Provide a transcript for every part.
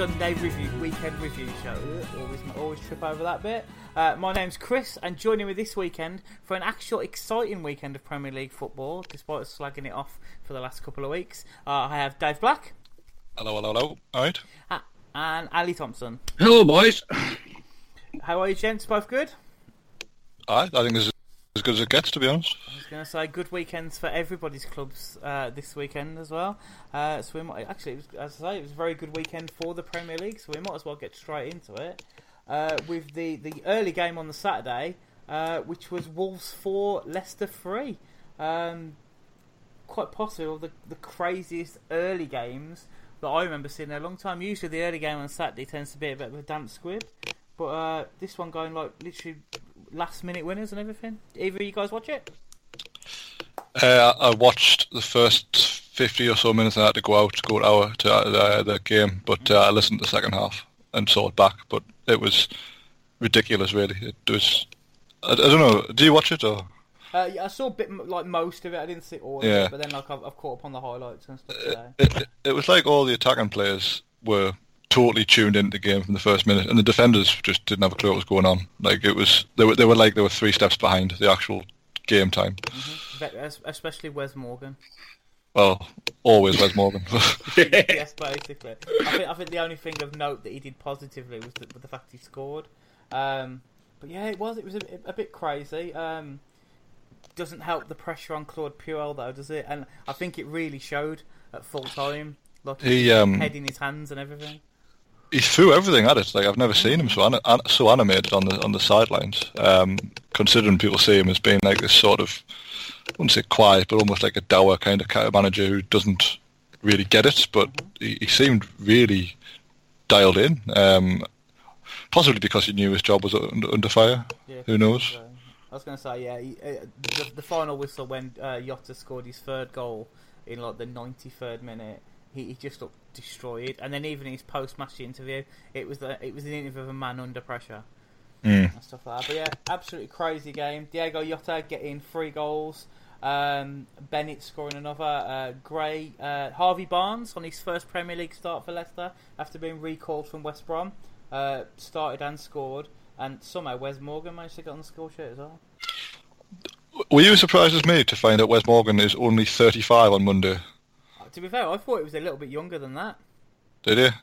Sunday Review Weekend Review Show. Always, always trip over that bit. Uh, my name's Chris, and joining me this weekend for an actual exciting weekend of Premier League football, despite us slagging it off for the last couple of weeks. Uh, I have Dave Black Hello, hello, hello. All right. uh, and Ali Thompson. Hello, boys. How are you, gents? Both good? All right. I think this is as good as it gets, to be honest. I was going to say good weekends for everybody's clubs uh, this weekend as well. Uh, so we might actually, as I say, it was a very good weekend for the Premier League. So we might as well get straight into it uh, with the the early game on the Saturday, uh, which was Wolves four, Leicester three. Um, quite possibly the the craziest early games that I remember seeing in a long time. Usually the early game on Saturday tends to be a bit of a damp squib, but uh, this one going like literally last minute winners and everything. Either of you guys watch it? Uh, I watched the first 50 or so minutes and I had to go out, go out to uh, the game, but uh, I listened to the second half and saw it back. But it was ridiculous, really. It was. I, I don't know. Do you watch it or? Uh, yeah, I saw a bit like most of it. I didn't see all of Yeah. it, but then like I've, I've caught up on the highlights and stuff today. It, it, it was like all the attacking players were totally tuned into the game from the first minute, and the defenders just didn't have a clue what was going on. Like it was, they were they were like they were three steps behind the actual game time. Es- Especially Wes Morgan. Well, always Wes Morgan. yes, basically. I think I think the only thing of note that he did positively was the, the fact he scored. Um, but yeah, it was it was a, a bit crazy. Um, doesn't help the pressure on Claude Puel though, does it? And I think it really showed at full time. Like He, um, head in his hands and everything. He threw everything at it. Like I've never seen him so an- an- so animated on the on the sidelines. Um, considering people see him as being like this sort of, I wouldn't say quiet, but almost like a dour kind of manager who doesn't really get it. But he, he seemed really dialed in. Um, possibly because he knew his job was under, under fire. Yeah, Who knows? I was going to say, yeah, he, uh, the, the final whistle when uh, Jota scored his third goal in like the 93rd minute, he, he just looked destroyed. And then even in his post-match interview, it was the, it was an interview of a man under pressure Mm. and stuff like that. But yeah, absolutely crazy game. Diego Jota getting three goals. Um, Bennett scoring another. Uh, Gray, uh, Harvey Barnes on his first Premier League start for Leicester after being recalled from West Brom, uh, started and scored. And somehow Wes Morgan managed to get on the score sheet as well. Were you surprised as me to find out Wes Morgan is only 35 on Monday? To be fair, I thought it was a little bit younger than that. Did you?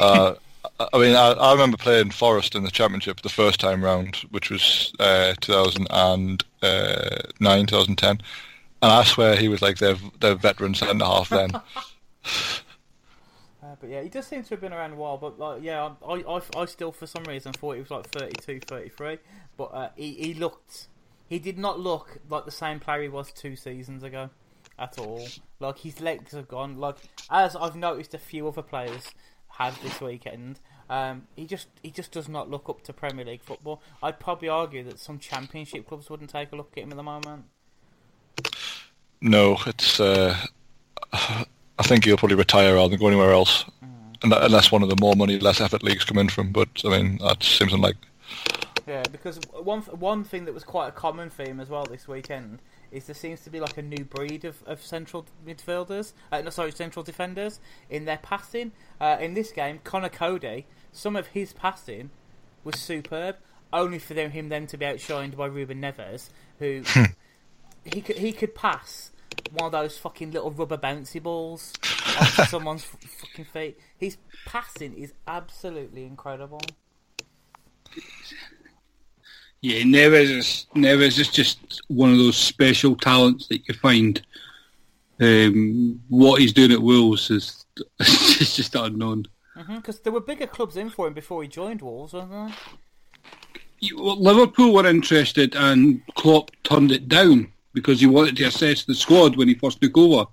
Uh, I I mean, I, I remember playing Forest in the Championship the first time round, which was uh, 2009, 2010, and I swear he was like their their veteran centre half then. Uh, but yeah, he does seem to have been around a while. But like, yeah, I, I, I still for some reason thought he was like 32, 33. But uh, he, he looked, he did not look like the same player he was two seasons ago at all. Like his legs have gone. Like as I've noticed, a few other players have this weekend. Um, he just he just does not look up to Premier League football. I'd probably argue that some Championship clubs wouldn't take a look at him at the moment. No, it's. Uh, I think he'll probably retire rather than go anywhere else, unless one of the more money, less effort leagues come in from. But I mean, that seems unlikely. Yeah, because one one thing that was quite a common theme as well this weekend is there seems to be like a new breed of, of central midfielders, uh, no, sorry, central defenders in their passing. Uh, in this game, Conor Coady, some of his passing was superb, only for them, him then to be outshined by Ruben Neves, who he could he could pass one of those fucking little rubber bouncy balls onto someone's f- fucking feet. His passing is absolutely incredible. Yeah, Neves is Neves is just one of those special talents that you find Um, what he's doing at Wolves is it's just unknown. Because there were bigger clubs in for him before he joined Wolves, weren't there? You- well, Liverpool were interested, and Klopp turned it down because he wanted to assess the squad when he first took over.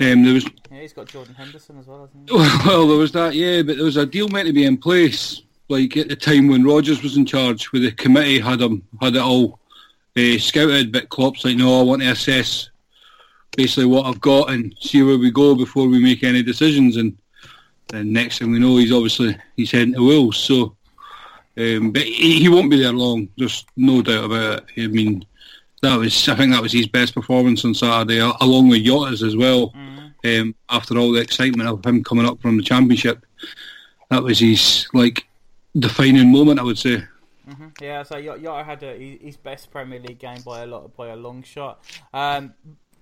Yeah, Um, there was yeah, he's got Jordan Henderson as well, hasn't he? well, there was that, yeah, but there was a deal meant to be in place, like at the time when Rodgers was in charge, where the committee had him had it all uh, scouted, but Klopp's like, no, I want to assess basically what I've got and see where we go before we make any decisions. And then next thing we know, he's obviously he's heading to Wolves. So, um, but he, he won't be there long. There's no doubt about it. I mean, that was I think that was his best performance on Saturday, along with Jota's as well. Um, after all the excitement of him coming up from the championship, that was his like defining moment, I would say. Yeah, so Jota had a, his best Premier League game by a lot by a long shot. Um,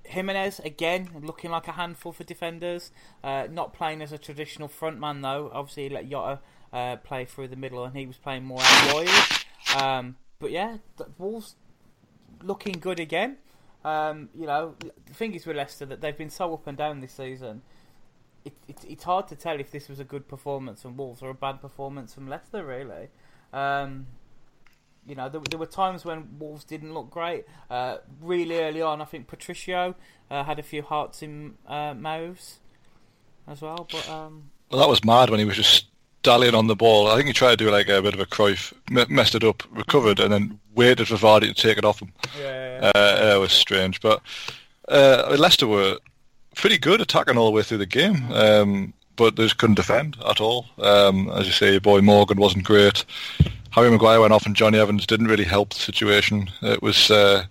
Jimenez again looking like a handful for defenders. Uh, not playing as a traditional front man though. Obviously, he let Jota uh, play through the middle, and he was playing more out wide. Um, but yeah, the Wolves looking good again. Um, you know, the thing is with Leicester that they've been so up and down this season. It, it, it's hard to tell if this was a good performance from Wolves or a bad performance from Leicester, really. Um, you know, there, there were times when Wolves didn't look great. Uh, really early on, I think Patricio uh, had a few hearts in uh, mouths as well. But um, Well, that was mad when he was just dallying on the ball. I think he tried to do like a bit of a Cruyff, m- messed it up, recovered, and then waited for Vardy to take it off him. yeah, Uh, it was strange, but uh, Leicester were pretty good attacking all the way through the game, um, but they just couldn't defend at all. Um, as you say, your boy Morgan wasn't great. Harry Maguire went off, and Jonny Evans didn't really help the situation. It was uh,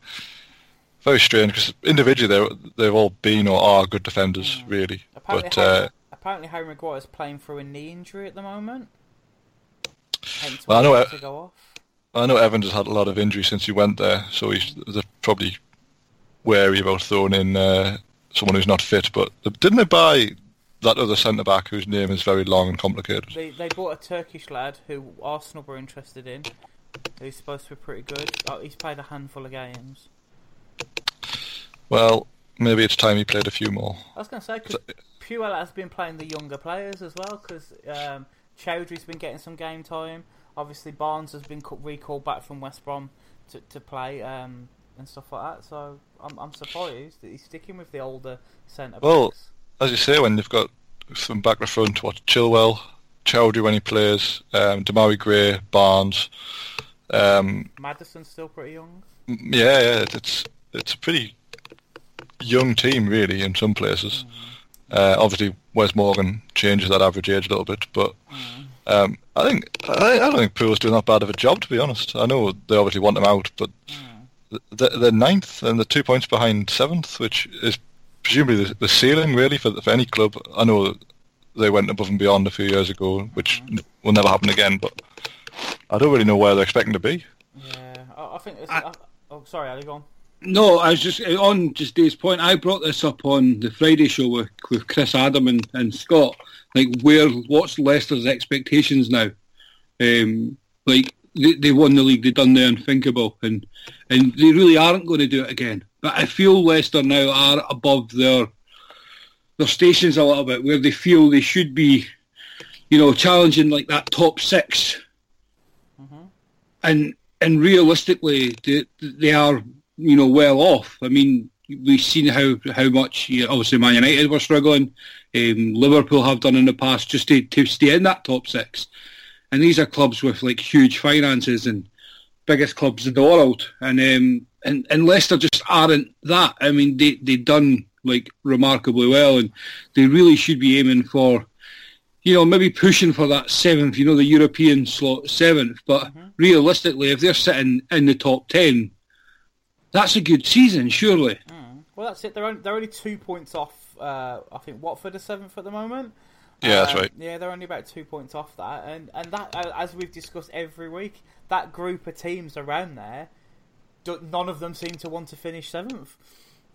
very strange because individually they they've all been or are good defenders, really. apparently, But Harry, uh, apparently Harry Maguire is playing through a knee injury at the moment. Hence Well, I know he it- had to go off. I know Evans has had a lot of injuries since he went there, so he's they're probably wary about throwing in uh, someone who's not fit. But didn't they buy that other centre back whose name is very long and complicated? They they bought a Turkish lad who Arsenal were interested in. Who's supposed to be pretty good. Oh, he's played a handful of games. Well, maybe it's time he played a few more. I was going to say because Puel has been playing the younger players as well because um, Choudhury's been getting some game time. Obviously, Barnes has been recalled back from West Brom to to play um, and stuff like that. So I'm I'm surprised that he's sticking with the older centre backs. Well, As you say, when they've got from back to front, what Chilwell, Choudhury when he plays, um, Demarai Gray, Barnes. Um, Maddison's still pretty young. yeah, yeah, it's it's a pretty young team really in some places. Uh, obviously, Wes Morgan changes that average age a little bit, but um, I think I, I don't think Puel's doing that bad of a job to be honest. I know they obviously want him out, but they're, they're ninth and they're two points behind seventh, which is presumably the, the ceiling really for for any club. I know they went above and beyond a few years ago, which n- will never happen again, but I don't really know where they're expecting to be. Yeah, I, I think. It's, I- I, oh, sorry, Ali, go on. No, I was just on just Dave's point. I brought this up on the Friday show with, with Chris Adam and, and Scott. Like, where what's Leicester's expectations now? Um, like they, they won the league, They've done the unthinkable, and and they really aren't going to do it again. But I feel Leicester now are above their their stations a little bit, where they feel they should be, you know, challenging like that top 6 and and realistically, they, they are you know well off. I mean, we've seen how how much obviously Man United were struggling. Um, Liverpool have done in the past just to, to stay in that top six, and these are clubs with like huge finances and biggest clubs in the world, and um, and and Leicester just aren't that. I mean, they they done like remarkably well, and they really should be aiming for you know, maybe pushing for that seventh, you know, the European slot seventh. But realistically, if they're sitting in the top ten, that's a good season, surely. Well, that's it. They're only, they're only two points off. Uh, I think Watford are seventh at the moment. Yeah, that's Um, right. Yeah, they're only about two points off that, and and that as we've discussed every week, that group of teams around there, none of them seem to want to finish seventh.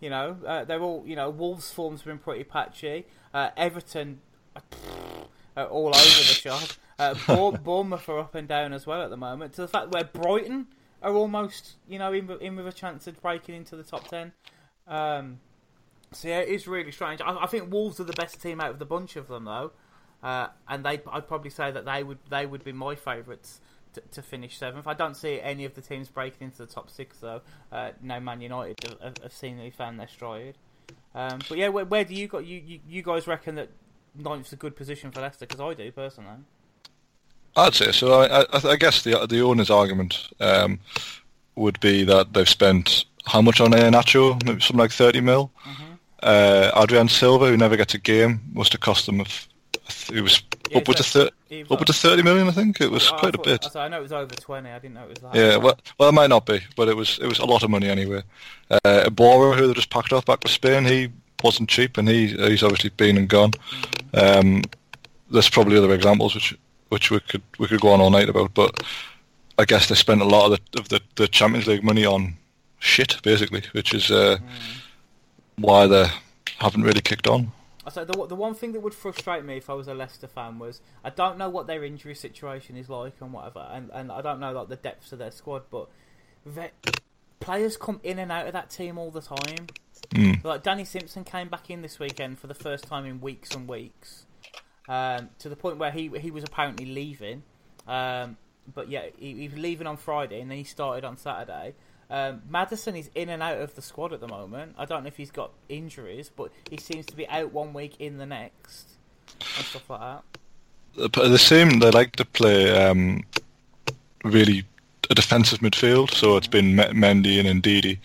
You know, uh, they're all you know. Wolves' form's been pretty patchy. Uh, Everton, uh, are all over the shop. Uh, Bour- Bournemouth are up and down as well at the moment. To the fact where Brighton are almost you know in, with- in with a chance of breaking into the top ten. Um, So yeah, it is really strange. I, I think Wolves are the best team out of the bunch of them, though, uh, and they I'd probably say that they would they would be my favourites to, to finish seventh. I don't see any of the teams breaking into the top six though. Uh, no, Man United have, have seemingly found their stride. Um, but yeah, where, where do you got you, you, you guys reckon that ninth's a good position for Leicester? Because I do personally. I'd say so. I, I, I guess the the owner's argument um, would be that they've spent how much on Nacho? Maybe something like thirty mil. Mm-hmm. Uh, Adrien Silva, who never gets a game, must have cost them. Of, it was Yeah, upwards of thir- he was upwards of thirty million. I think it was Oh, quite a bit. I, thought- I know it was over twenty. I didn't know it was that. Yeah, well, well, it might not be, but it was it was a lot of money anyway. Uh, Bora, who they just packed off back to Spain, he wasn't cheap, and he he's obviously been and gone. Um, there's probably other examples which which we could we could go on all night about, but I guess they spent a lot of the of the, the Champions League money on shit, basically, which is uh, why they haven't really kicked on. I say the the one thing that would frustrate me if I was a Leicester fan was I don't know what their injury situation is like and whatever, and, and I don't know like the depths of their squad, but they, players come in and out of that team all the time. Mm. Like Danny Simpson came back in this weekend for the first time in weeks and weeks, um, to the point where he he was apparently leaving. Um, but yeah, he, he was leaving on Friday and then he started on Saturday. Um, Maddison is in and out of the squad at the moment. I don't know if he's got injuries, but he seems to be out one week in the next and stuff like that. The same, they like to play um, really a defensive midfield, so it's been Me- Mendy and Ndidi.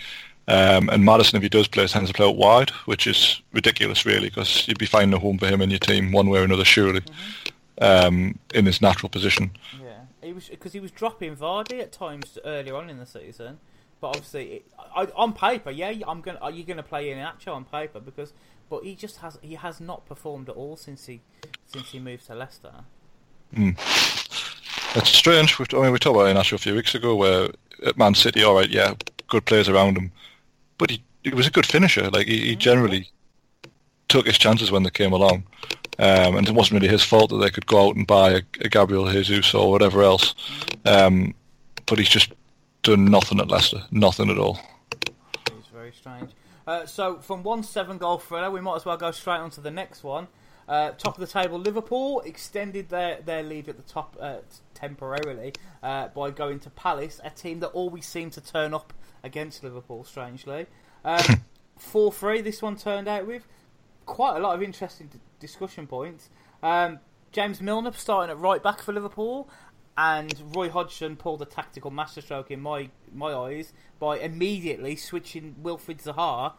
Um, and Maddison, if he does play, tends to play out wide, which is ridiculous, really, because you'd be finding a home for him in your team one way or another, surely, um, in his natural position. Yeah, he was because he was dropping Vardy at times earlier on in the season, but obviously it, I, on paper, yeah, I'm gonna are you gonna play in Nacho on paper because, but he just has he has not performed at all since he since he moved to Leicester. It's strange. we- I mean, we talked about Iheanacho a few weeks ago, where at Man City, all right, yeah, good players around him, but he, he was a good finisher. Like he, he generally took his chances when they came along, um, and it wasn't really his fault that they could go out and buy a, a Gabriel Jesus or whatever else. Um, but he's just done nothing at Leicester, nothing at all. It's very strange. Uh, so from one seven goal thriller, we might as well go straight on to the next one. Uh, top of the table, Liverpool extended their, their lead at the top uh, temporarily uh, by going to Palace, a team that always seemed to turn up against Liverpool. Strangely, four three. This one turned out with quite a lot of interesting d- discussion points. Um, James Milner starting at right back for Liverpool, and Roy Hodgson pulled a tactical masterstroke in my my eyes by immediately switching Wilfried Zaha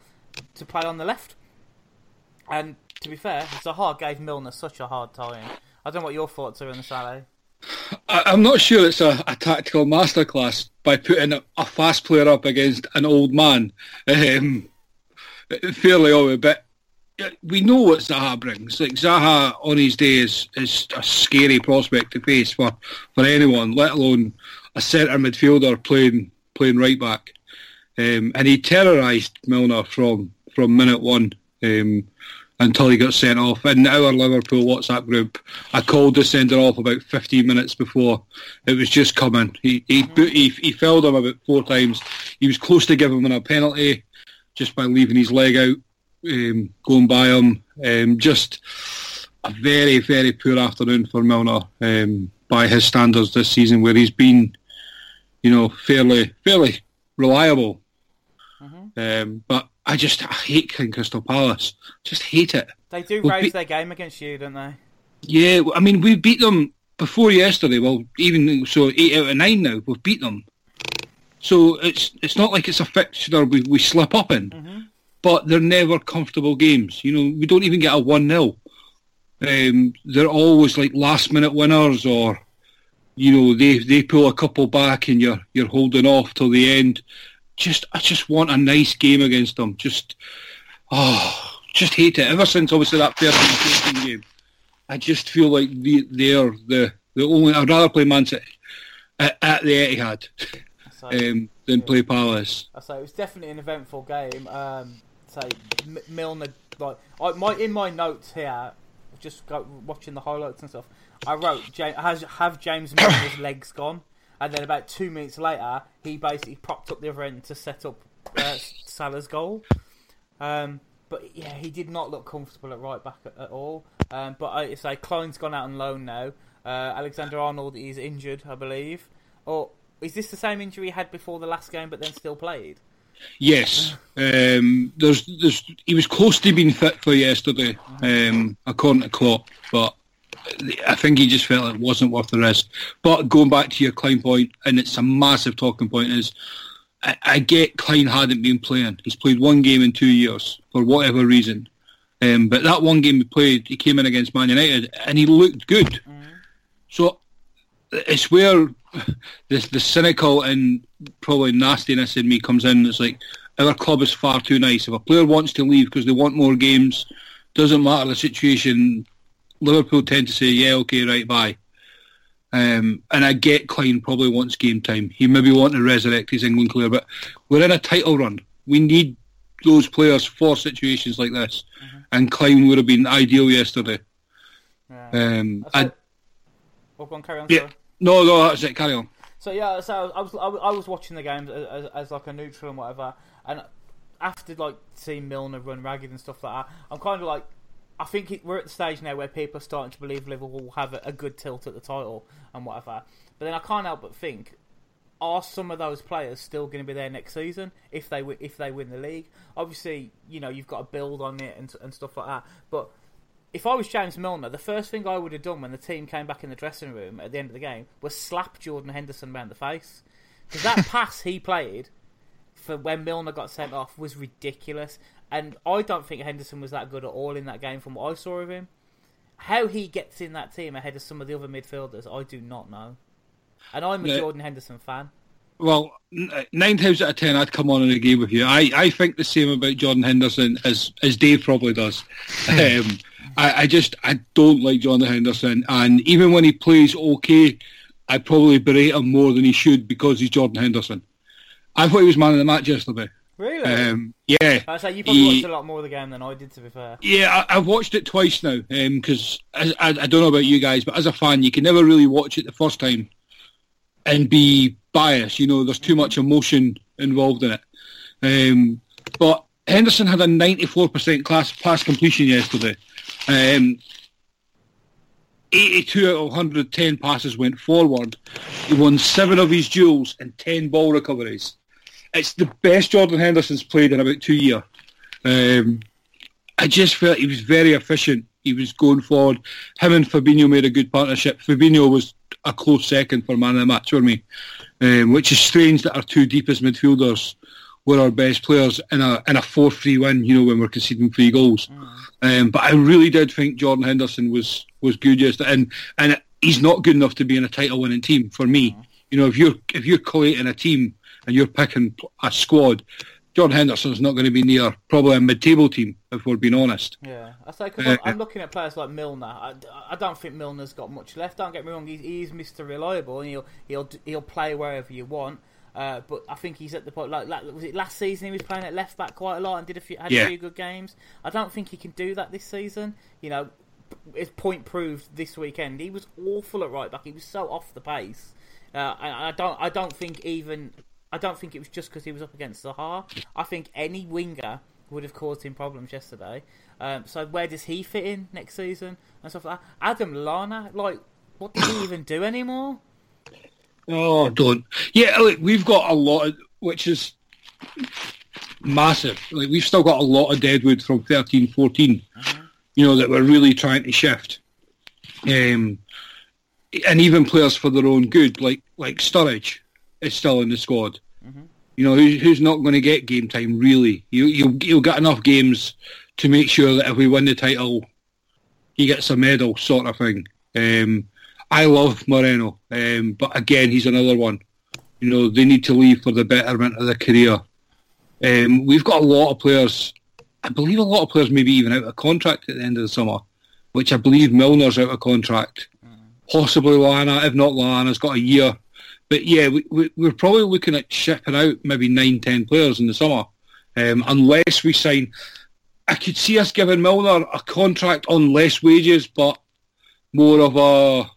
to play on the left. And to be fair, Zaha gave Milner such a hard time. I don't know what your thoughts are on the Salah. I, I'm not sure it's a, a tactical masterclass by putting a, a fast player up against an old man. Um, fairly obvious, but we know what Zaha brings. Like Zaha on his day is, is a scary prospect to face for, for anyone, let alone a centre midfielder playing playing right back. Um, and he terrorised Milner from from minute one. Um, until he got sent off. In our Liverpool WhatsApp group, I called the sender off about 15 minutes before it was just coming. He he, he he felled him about four times. He was close to giving him a penalty just by leaving his leg out, um, going by him. Um, just a very very poor afternoon for Milner um, by his standards this season, where he's been, you know, fairly fairly reliable. Um, but I just I hate King Crystal Palace. Just hate it. They do Well, raise be- their game against you, don't they? Yeah, I mean we beat them before yesterday. Well, even so, eight out of nine now we've beat them. So it's it's not like it's a fixture we we slip up in, but they're never comfortable games. You know, we don't even get a one 0 um, They're always like last minute winners, or you know they they pull a couple back and you're you're holding off till the end. Just I just want a nice game against them. Just oh, just hate it. Ever since obviously that first game. I just feel like they, they're the the only. I'd rather play Man City at, at the Etihad um, than play Palace. I say it was definitely an eventful game. Um, say Milner, like I, my in my notes here, just go, watching the highlights and stuff. I wrote, has have James Milner's legs gone? And then about two minutes later, he basically propped up the other end to set up uh, Salah's goal. Um, but yeah, he did not look comfortable at right back at, at all. Um, but I say Klein's gone out on loan now. Uh, Alexander Arnold is injured, I believe. Or is this the same injury he had before the last game, but then still played? Yes, um, there's, there's, he was close to being fit for yesterday, um, according to Klopp, but I think he just felt it wasn't worth the risk. But going back to your Klein point, and it's a massive talking point, is I, I get Klein hadn't been playing. He's played one game in two years for whatever reason. Um, but that one game he played, he came in against Man United and he looked good. So it's where the, the cynical and probably nastiness in me comes in. It's like our club is far too nice. If a player wants to leave because they want more games, doesn't matter the situation. Liverpool tend to say, "Yeah, okay, right, bye." Um, and I get Klein probably wants game time. He maybe want to resurrect his England career, but we're in a title run. We need those players for situations like this, Mm-hmm. and Klein would have been ideal yesterday. Yeah. Um, I I, oh, go on, carry on. yeah, sorry. No, no, that's it. Carry on. So yeah, so I was I was, watching the games as, as, as like a neutral and whatever, and after like seeing Milner run ragged and stuff like that, I'm kind of like, I think it, we're at the stage now where people are starting to believe Liverpool will have a, a good tilt at the title and whatever. But then I can't help but think, are some of those players still going to be there next season if they if they win the league? Obviously, you know you've got to build on it and and stuff like that, but if I was James Milner, the first thing I would have done when the team came back in the dressing room at the end of the game was slap Jordan Henderson round the face. Because that pass he played for when Milner got sent off was ridiculous. And I don't think Henderson was that good at all in that game from what I saw of him. How he gets in that team ahead of some of the other midfielders, I do not know. And I'm a. Jordan Henderson fan. Well, nine times out of ten, I'd come on and agree with you. I, I think the same about Jordan Henderson as as Dave probably does. um, I, I just I don't like Jordan Henderson, and even when he plays okay, I probably berate him more than he should because he's Jordan Henderson. I thought he was man of the match yesterday. Really? Um, yeah, I say you probably he- watched a lot more of the game than I did, to be fair. yeah, I, I've watched it twice now because I, I, I don't know about you guys, but as a fan, you can never really watch it the first time and be biased. You know, there's too much emotion involved in it. Um, but Henderson had a 94% class pass completion yesterday. Um, 82 out of 110 passes went forward. He won seven of his duels and 10 ball recoveries. It's the best Jordan Henderson's played in about two years. Um, I just felt he was very efficient. He was going forward. Him and Fabinho made a good partnership. Fabinho was a close second for man of the match for me, um, which is strange that our two deepest midfielders were our best players in a in a four three win. You know when we're conceding three goals. Um, but I really did think Jordan Henderson was was good yesterday, and and he's not good enough to be in a title winning team for me. You know if you're if you're collating a team and you're picking a squad, Jordan Henderson's not going to be near probably a mid-table team if we're being honest. Yeah, I say because Uh, I'm, I'm looking at players like Milner. I, I don't think Milner's got much left. Don't get me wrong; he's, he's Mr. Reliable, and he'll he'll he'll play wherever you want. Uh, but I think he's at the point like, like was it last season he was playing at left back quite a lot and did a few had Yeah. a few good games. I don't think he can do that this season. You know, his point proved this weekend. He was awful at right back. He was so off the pace. Uh, and I don't I don't think even I don't think it was just because he was up against Zaha. I think any winger would have caused him problems yesterday. Um, so where does he fit in next season and stuff like that? Adam Lallana, like, what does he even do anymore? Oh, don't. Yeah, look, we've got a lot, of, which is massive. Like we've still got a lot of deadwood from 13, 14, You know that we're really trying to shift, um, and even players for their own good, like like Sturridge, is still in the squad. You know who's, who's not going to get game time really. You you'll you'll get enough games to make sure that if we win the title, he gets a medal, sort of thing. Um, I love Moreno, um, but again, he's another one. You know, they need to leave for the betterment of their career. Um, we've got a lot of players. I believe a lot of players maybe even out of contract at the end of the summer, which I believe Milner's out of contract. Possibly Lallana, if not Lallana's got a year. But yeah, we, we, we're probably looking at shipping out maybe nine, ten players in the summer, um, unless we sign. I could see us giving Milner a contract on less wages, but more of a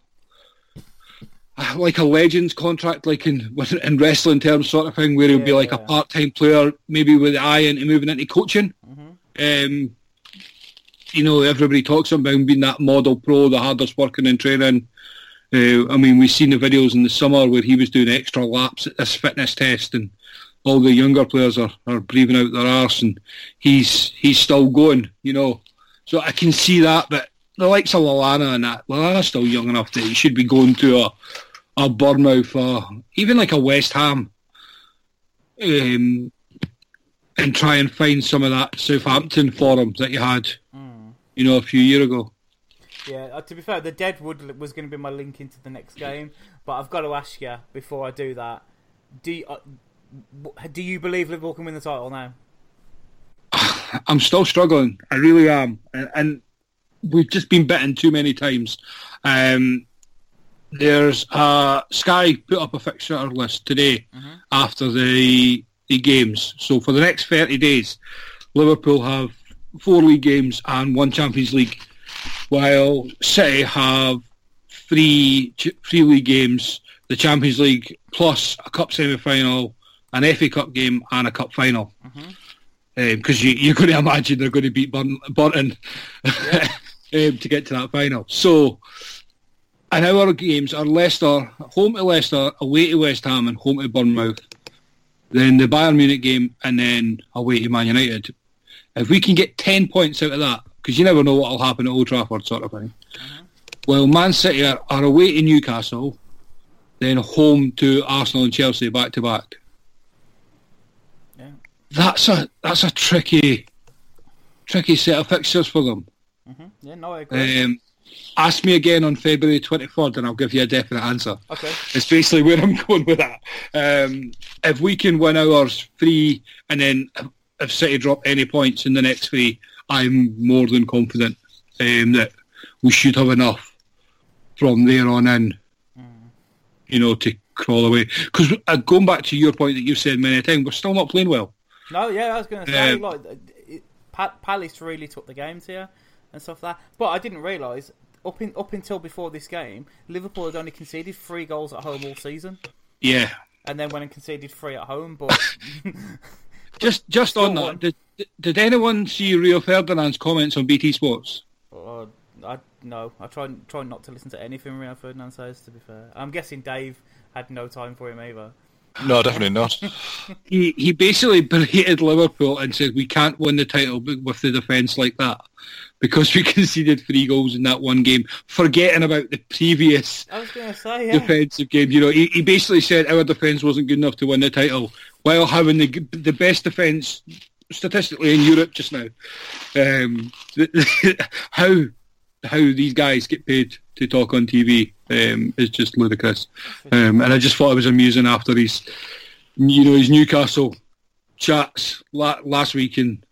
like a legends contract, like in in wrestling terms, sort of thing, where he'll be like yeah. a part time player, maybe with the eye into moving into coaching. Um, you know, everybody talks about him being that model pro, the hardest working in training. Uh, I mean, we've seen the videos in the summer where he was doing extra laps at this fitness test, and all the younger players are, are breathing out their arse, and he's he's still going. You know, so I can see that. But the likes of Lallana and that, Lallana's still young enough that he should be going to a a Bournemouth or even like a West Ham, um, and try and find some of that Southampton form that you had, you know, a few years ago. Yeah, uh, to be fair, the Deadwood was going to be my link into the next game, but I've got to ask you before I do that: do you, uh, do you believe Liverpool can win the title now? I'm still struggling. I really am, and, and we've just been bitten too many times. Um, there's uh, Sky put up a fixture list today after the the games. So for the next 30 days, Liverpool have four league games and one Champions League, while City have three three league games, the Champions League plus a cup semi final, an FA Cup game, and a cup final because you, you're going to imagine they're going to beat Burn, Burton um, to get to that final. So, and our games are Leicester, home to Leicester, away to West Ham, and home to Bournemouth. Then the Bayern Munich game, and then away to Man United. If we can get 10 points out of that, because you never know what will happen at Old Trafford, sort of thing. Well, Man City are, are away to Newcastle, then home to Arsenal and Chelsea back to back Yeah. that's a that's a tricky tricky set of fixtures for them. Yeah, no, I agree. Um, ask me again on February 23rd and I'll give you a definite answer. okay. It's basically where I'm going with that. Um, if we can win ours three and then if City drop any points in the next three, I'm more than confident um, that we should have enough from there on in, you know, to crawl away. Because uh, going back to your point that you've said many times, we're still not playing well. No, yeah, I was going to say Um, like Palace really took the games here and stuff like that. But I didn't realise up in up until before this game, Liverpool had only conceded three goals at home all season, Yeah, and then went and conceded three at home. But Just just on that, did, did anyone see Rio Ferdinand's comments on BT Sports? uh, I no, I try try not to listen to anything Rio Ferdinand says. To be fair, I'm guessing Dave had no time for him either. No, definitely not. He he basically berated Liverpool and said we can't win the title with the defence like that because we conceded three goals in that one game, forgetting about the previous I was say yeah. defensive game. You know, he, he basically said our defence wasn't good enough to win the title, while having the the best defence statistically in Europe just now. Um, how how these guys get paid to talk on TV um, is just ludicrous, um, and I just thought it was amusing after his you know his Newcastle chats la- last week, and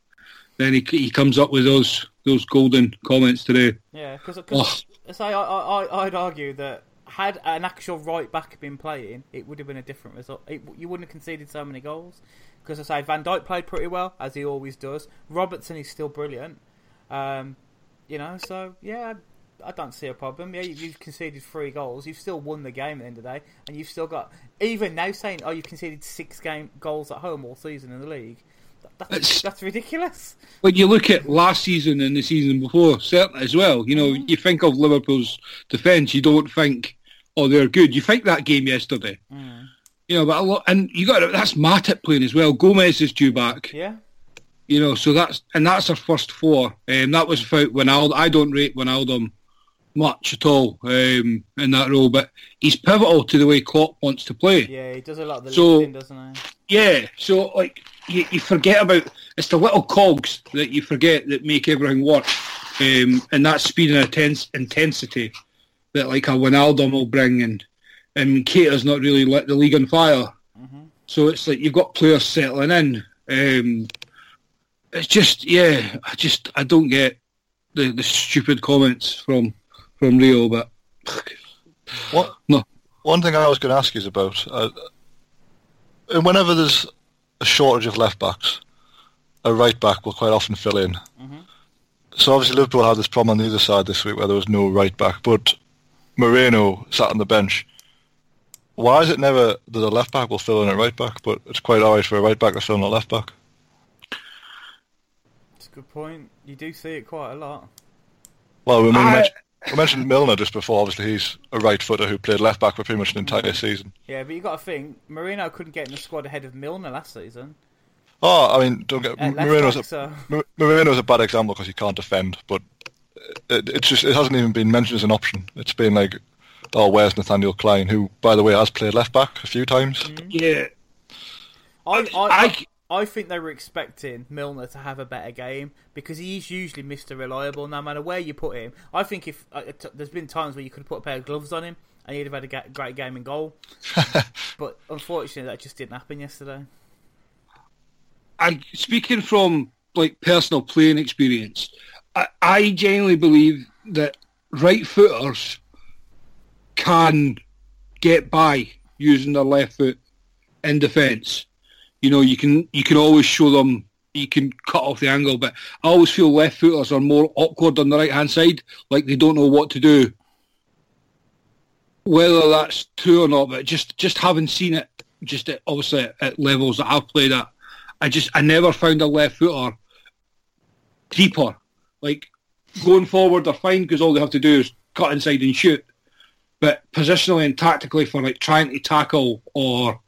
then he he comes up with those those golden comments today. Yeah, because Oh. I, I I'd argue that had an actual right back been playing, it would have been a different result. It, you wouldn't have conceded so many goals. Because I say Van Dijk played pretty well as he always does. Robertson is still brilliant. Um, you know, so yeah, I, I don't see a problem. Yeah, you, you've conceded three goals. You've still won the game at the end of the day, and you've still got even now saying, "Oh, you've conceded six game goals at home all season in the league." That, that's, that's ridiculous. when you look at last season and the season before, certainly as well, you know, mm. you think of Liverpool's defence, you don't think, oh, they're good. You think that game yesterday, mm. you know, but a lot, and you got that's Matip playing as well. Gomez is due back, Yeah, you know, so that's and that's our first four. Um, that was without Wijnaldum. I don't rate Wijnaldum much at all um, in that role, but he's pivotal to the way Klopp wants to play. yeah, he does a lot of the So- lifting, doesn't he? Yeah, so like you, you forget about it's the little cogs that you forget that make everything work, um, and that speed and intense, intensity that like a Wijnaldum will bring, and and Keita's not really lit the league on fire. So it's like you've got players settling in. Um, it's just yeah, I just I don't get the, the stupid comments from from Rio, but What? no, One thing I was going to ask you is about, uh, and whenever there's a shortage of left backs, a right back will quite often fill in. So obviously Liverpool had this problem on the other side this week where there was no right back, but Moreno sat on the bench. Why is it never that a left back will fill in a right back, but it's quite alright for a right back to fill in a left back? It's Good point. You do see it quite a lot. Well, we, I- mentioned, we mentioned Milner just before. Obviously, he's a right footer who played left back for pretty much an entire season. Yeah, but you got to think Moreno couldn't get in the squad ahead of Milner last season. Oh, I mean, don't get At left Moreno's back, a, so Moreno's a bad example because he can't defend, but it, it's just it hasn't even been mentioned as an option. It's been like, oh, where's Nathaniel Klein, who, by the way, has played left back a few times. Mm. Yeah, I, I, I- I, think they were expecting Milner to have a better game because he's usually Mr. Reliable no matter where you put him. I think if uh, t- there's been times where you could have put a pair of gloves on him and he'd have had a great game in goal, but unfortunately that just didn't happen yesterday. And speaking from like personal playing experience, I, I genuinely believe that right footers can get by using their left foot in defence. You know, you can you can always show them you can cut off the angle, but I always feel left footers are more awkward on the right hand side, like they don't know what to do. Whether that's true or not, but just just having seen it, just at, obviously at, at levels that I've played at, I just I never found a left footer deeper. Like going forward, they're fine because all they have to do is cut inside and shoot. But positionally and tactically, for like trying to tackle or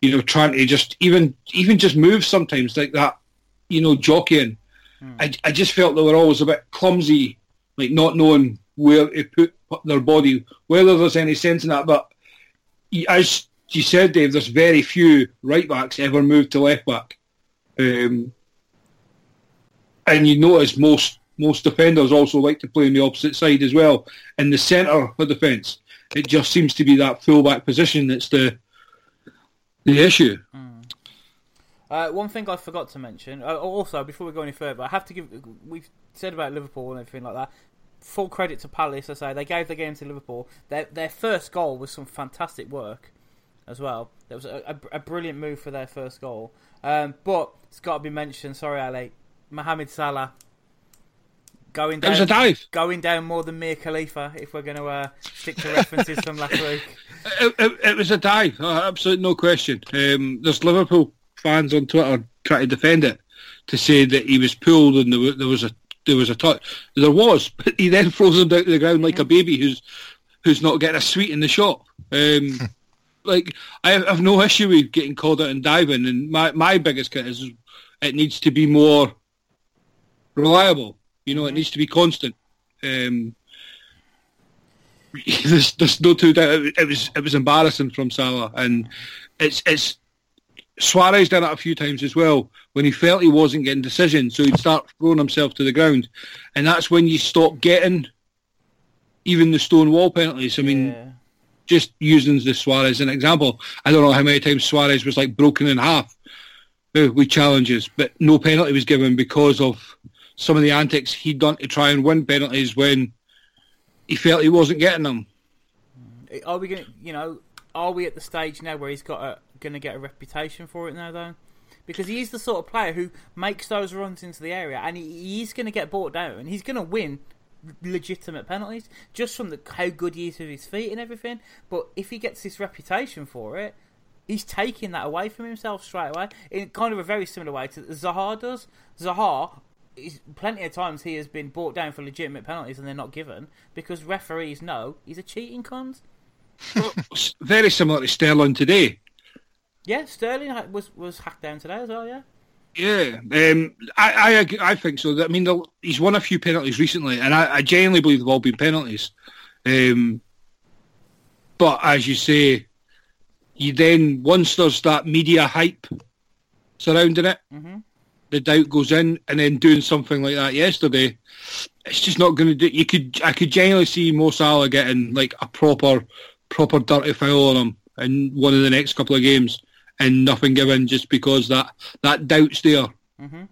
you know trying to just even even just move sometimes like that, you know, jockeying. I I just felt they were always a bit clumsy, like not knowing where to put their body, whether there's any sense in that. But as you said, Dave, there's very few right backs ever moved to left back. Um, and you notice most most defenders also like to play on the opposite side as well. In the centre of defence, it just seems to be that full-back position that's the the issue. Uh, one thing I forgot to mention, uh, also before we go any further, I have to give. We've said about Liverpool and everything like that. Full credit to Palace. I say they gave the game to Liverpool. Their their first goal was some fantastic work, as well. It was a, a, a brilliant move for their first goal. Um, but it's got to be mentioned. Sorry, Ali. Mohamed Salah going It down. was a dive. Going down more than Mia Khalifa, if we're going to uh, stick to references from last week. It, it, it was a dive, uh, absolutely no question. Um, there's Liverpool fans on Twitter trying to defend it to say that he was pulled and there was, there was a there was a touch. There was, but he then throws him down to the ground like a baby who's who's not getting a sweet in the shop. Um, like I have- have no issue with getting called out and diving, and my my biggest criticism is it needs to be more reliable. You know, it needs to be constant. Um, there's, there's no two doubt it, was it was embarrassing from Salah, and it's it's Suarez done it a few times as well when he felt he wasn't getting decisions, so he'd start throwing himself to the ground, and that's when you stop getting even the stone wall penalties. I mean, Yeah. just using the Suarez as an example, I don't know how many times Suarez was like broken in half uh, with challenges, but no penalty was given because of some of the antics he'd done to try and win penalties when he felt he wasn't getting them. Are we going you know, are we at the stage now where he's got going to get a reputation for it now, though? Because he is the sort of player who makes those runs into the area, and he, he's going to get bought down, and he's going to win legitimate penalties just from the how good he is with his feet and everything. But if he gets this reputation for it, he's taking that away from himself straight away in kind of a very similar way to Zaha does. Zaha. Is, plenty of times he has been brought down for legitimate penalties and they're not given because referees know he's a cheating cunt. Very similar to Sterling today. Yeah, Sterling was was hacked down today as well. Yeah, Yeah, um, I, I I think so. I mean, he's won a few penalties recently, and I, I genuinely believe they've all been penalties. Um, but as you say, you then once there's that media hype surrounding it, Mhm. The doubt goes in, and then doing something like that yesterday, it's just not going to do. You could I could genuinely see Mo Salah getting like a proper proper dirty foul on him in one of the next couple of games, and nothing given just because that that doubt's there. Mhm.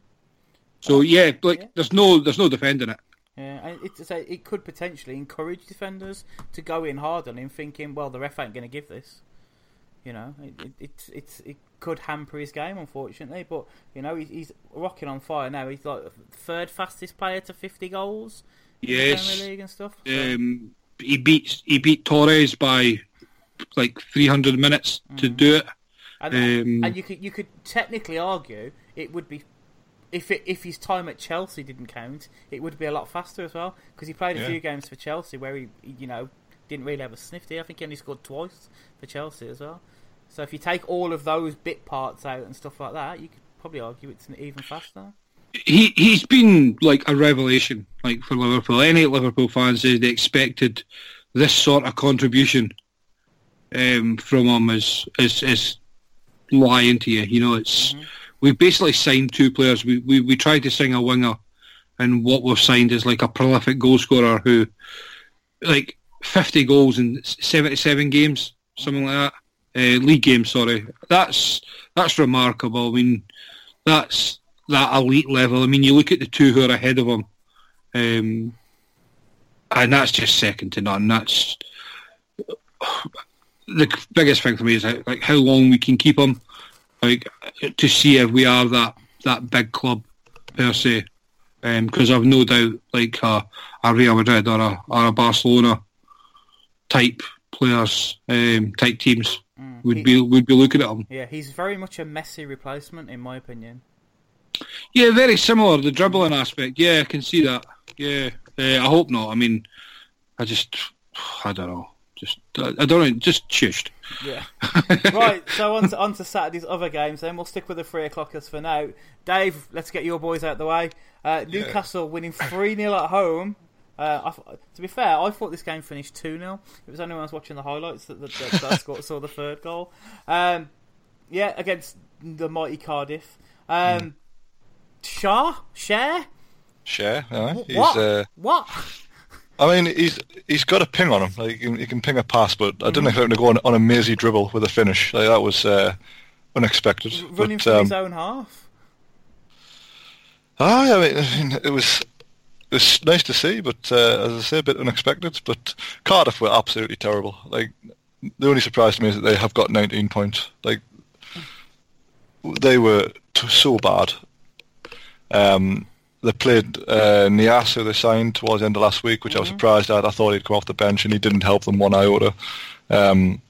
So yeah, like yeah. there's no there's no defending it. yeah, so it could potentially encourage defenders to go in hard on him, thinking, well, the ref ain't going to give this. You know, it, it, it's it's it could hamper his game, unfortunately. But you know, he's, he's rocking on fire now. He's like third fastest player to 50 goals in the Yes, Premier League and stuff. So, um, he beat he beat Torres by like 300 minutes to do it. and, um, and you could you could technically argue it would be if it, if his time at Chelsea didn't count, it would be a lot faster as well because he played a Yeah. few games for Chelsea where he, you know, didn't really have a sniff. Did? I think he only scored twice for Chelsea as well. So if you take all of those bit parts out and stuff like that, you could probably argue it's even faster. he he's been like a revelation, like for Liverpool. Any Liverpool fans they they expected this sort of contribution um, from him is is is lying to you. You know, it's we've basically signed two players. We we we tried to sign a winger, and what we've signed is like a prolific goal scorer who, like fifty goals in seventy seven games, something like that. Uh, league games, sorry. That's that's remarkable. I mean, that's that elite level. I mean, you look at the two who are ahead of him, um, and that's just second to none. That's the biggest thing for me is like, how long we can keep him, like to see if we are that that big club per se. Because I've no doubt, like a, a Real Madrid or a, or a Barcelona type players, um, type teams would He- be would be looking at him. Yeah, he's very much a Messi replacement in my opinion. Yeah, very similar. The dribbling aspect. Yeah, I can see that. Yeah, uh, I hope not. I mean, I just, I don't know. Just, I, I don't know. Just shushed. Yeah. right, so on to, on to Saturday's other games then. We'll stick with the three o'clockers for now. Dave, let's get your boys out the way. Uh, Newcastle winning 3 0 at home. Uh, I, to be fair, I thought this game finished 2 0. It was only when I was watching the highlights that, that, that, that scored, saw the third goal. Um, yeah, against the mighty Cardiff. Um, Shah? Share? Share. He's, what? uh, what? I mean, he's he's got a ping on him. Like he can, he can ping a pass, but I didn't expect him to go on, on a mazy dribble with a finish. Like that was uh, unexpected. Running but, from um, his own half? mean, I mean, it was it was nice to see, but uh, as I say, a bit unexpected. But Cardiff were absolutely terrible. Like the only surprise to me is that they have got 19 points. Like they were t- so bad. Um, they played uh, Niasse, who they signed towards the end of last week, which I was surprised at. I thought he'd come off the bench, and he didn't help them one iota. Um,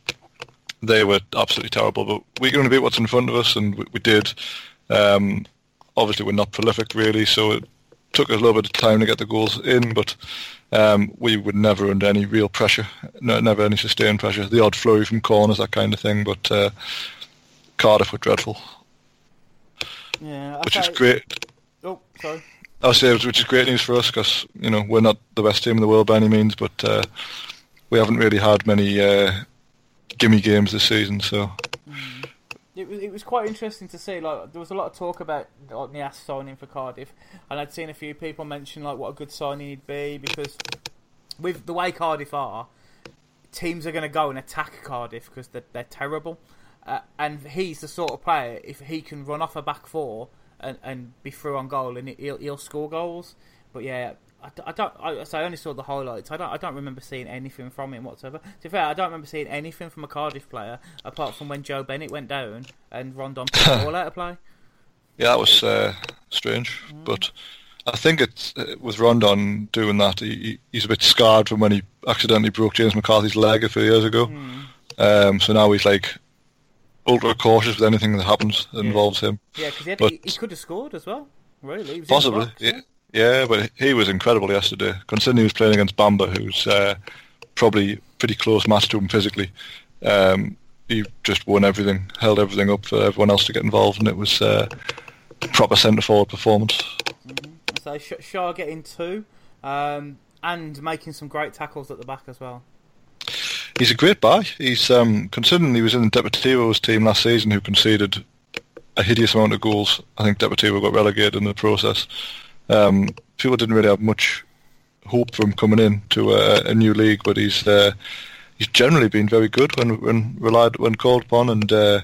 they were absolutely terrible, but we're going to beat what's in front of us, and we, we did. Um, obviously, we're not prolific, really, so it took us a little bit of time to get the goals in, but um, we would never under any real pressure, no, never any sustained pressure. The odd flurry from corners, that kind of thing, but uh, Cardiff were dreadful, Yeah. which is great. Oh, sorry. I'll say which is great news for us because you know we're not the best team in the world by any means, but uh, we haven't really had many uh, gimme games this season. So It was, it was quite interesting to see. Like there was a lot of talk about Niasse signing for Cardiff, and I'd seen a few people mention like what a good signing he'd be because with the way Cardiff are, teams are going to go and attack Cardiff because they're, they're terrible, uh, and he's the sort of player if he can run off a back four and, and be through on goal and he'll, he'll score goals. But yeah. I, I don't. I, so I only saw the highlights. I don't. I don't remember seeing anything from him whatsoever. To be fair, I don't remember seeing anything from a Cardiff player apart from when Joe Bennett went down and Rondon put the ball out of play. yeah, that was uh, strange, but. I think it's uh, with Rondon doing that. He, he- he's a bit scarred from when he accidentally broke James McCarthy's leg a few years ago. Um, so now he's like ultra cautious with anything that happens that involves him. Yeah, because he, he, he could have scored as well. Really, he was in the Possibly, box, yeah. Yeah, but he was incredible yesterday. Considering he was playing against Bamba, who's uh, probably pretty close match to him physically. Um, he just won everything, held everything up for everyone else to get involved, and it was uh, proper centre forward performance. So Sh- Schär getting two, um, and making some great tackles at the back as well. He's a great buy. He's um, considering he was in the Deportivo's team last season, who conceded a hideous amount of goals. I think Deportivo got relegated in the process. Um, people didn't really have much hope for him coming in to a, a new league, but he's uh, he's generally been very good when when relied when called upon, and uh,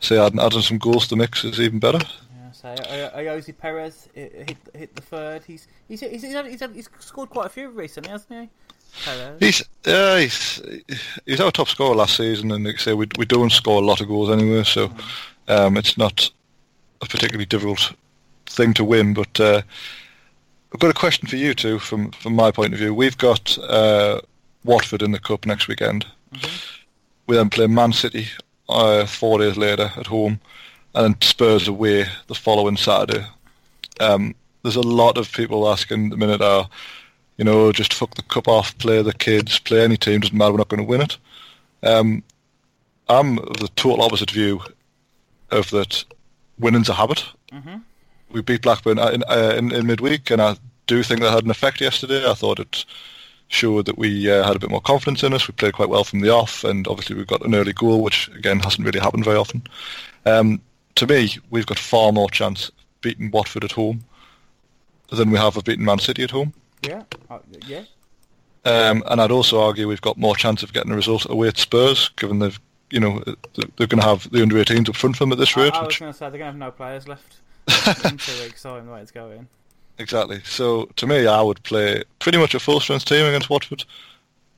say adding, adding some goals to the mix is even better. Yeah, so uh, Perez hit, hit the third. He's he's he's, he's, he's, he's scored quite a few recently, hasn't he? Perez. He's uh, he's he's our top scorer last season, and like I say we we don't score a lot of goals anyway, so um, it's not a particularly difficult thing to win. But uh, I've got a question for you two, from from my point of view. We've got uh, Watford in the cup next weekend. We then play Man City uh, four days later at home, and then Spurs away the following Saturday. Um, there's a lot of people asking the minute, uh, you know, just fuck the cup off, play the kids, play any team, doesn't matter, we're not going to win it. Um, I'm of the total opposite view of that winning's a habit. Mm-hmm. We beat Blackburn in, uh, in, in midweek, and I do think that had an effect yesterday. I thought it showed that we uh, had a bit more confidence in us. We played quite well from the off, and obviously we've got an early goal, which again hasn't really happened very often. Um, to me, we've got far more chance of beating Watford at home than we have of beating Man City at home. Yeah, uh, yeah. Um, and I'd also argue we've got more chance of getting a result away at Spurs, given they've, you know, they're going to have the under 18s up front for them at this rate. I, I was going to say they're going to have no players left in two weeks' time. The way it's going. Exactly. So to me, I would play pretty much a full strength team against Watford.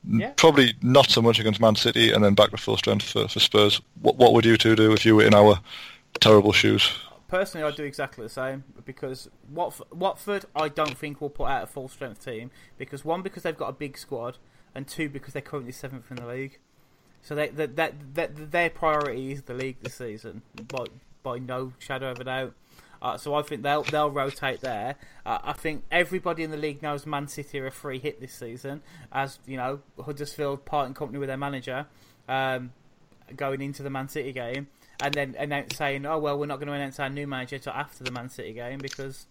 Yeah. Probably not so much against Man City, and then back to full strength for, for Spurs. What what would you two do if you were in our terrible shoes? Personally, I'd do exactly the same because Watf- Watford, I don't think will put out a full strength team because one, because they've got a big squad, and two, because they're currently seventh in the league. So they, that that that their priority is the league this season, by by no shadow of a doubt. Uh, so I think they'll they'll rotate there. Uh, I think everybody in the league knows Man City are a free hit this season, as you know Huddersfield parting company with their manager, um, going into the Man City game, and then announce saying, "Oh well, we're not going to announce our new manager till after the Man City game because,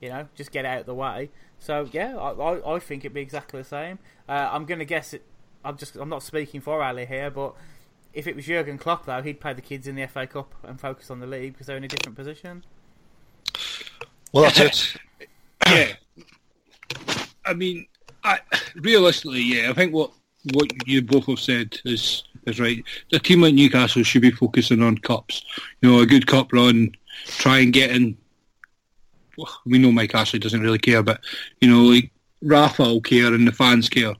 you know, just get out of the way." So yeah, I I, I think it'd be exactly the same. Uh, I'm going to guess it. I'm just I'm not speaking for Ali here, but if it was Jurgen Klopp though, he'd play the kids in the FA Cup and focus on the league because they're in a different position. Well, that's it. yeah. I mean, I, realistically, yeah, I think what what you both have said is is right. A team like Newcastle should be focusing on cups. You know, a good cup run, try and get in. well, We know Mike Ashley doesn't really care, but you know, like Rafa will care and the fans care.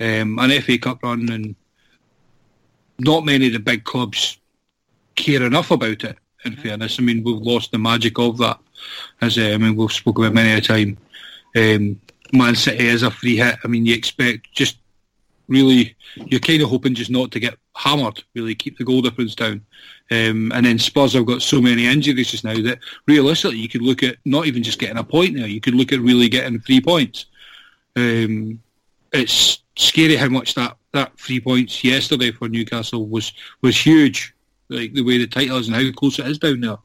Um, an FA Cup run and not many of the big clubs care enough about it. In fairness, I mean, we've lost the magic of that as I mean we've spoken about many a time. Um, Man City is a free hit. I mean, you expect just really you're kind of hoping just not to get hammered. Really keep the goal difference down. Um, and then Spurs have got so many injuries just now that realistically you could look at not even just getting a point there. You could look at really getting three points. Um, it's scary how much that, that three points yesterday for Newcastle was was huge. Like the way the title is and how close it is down there.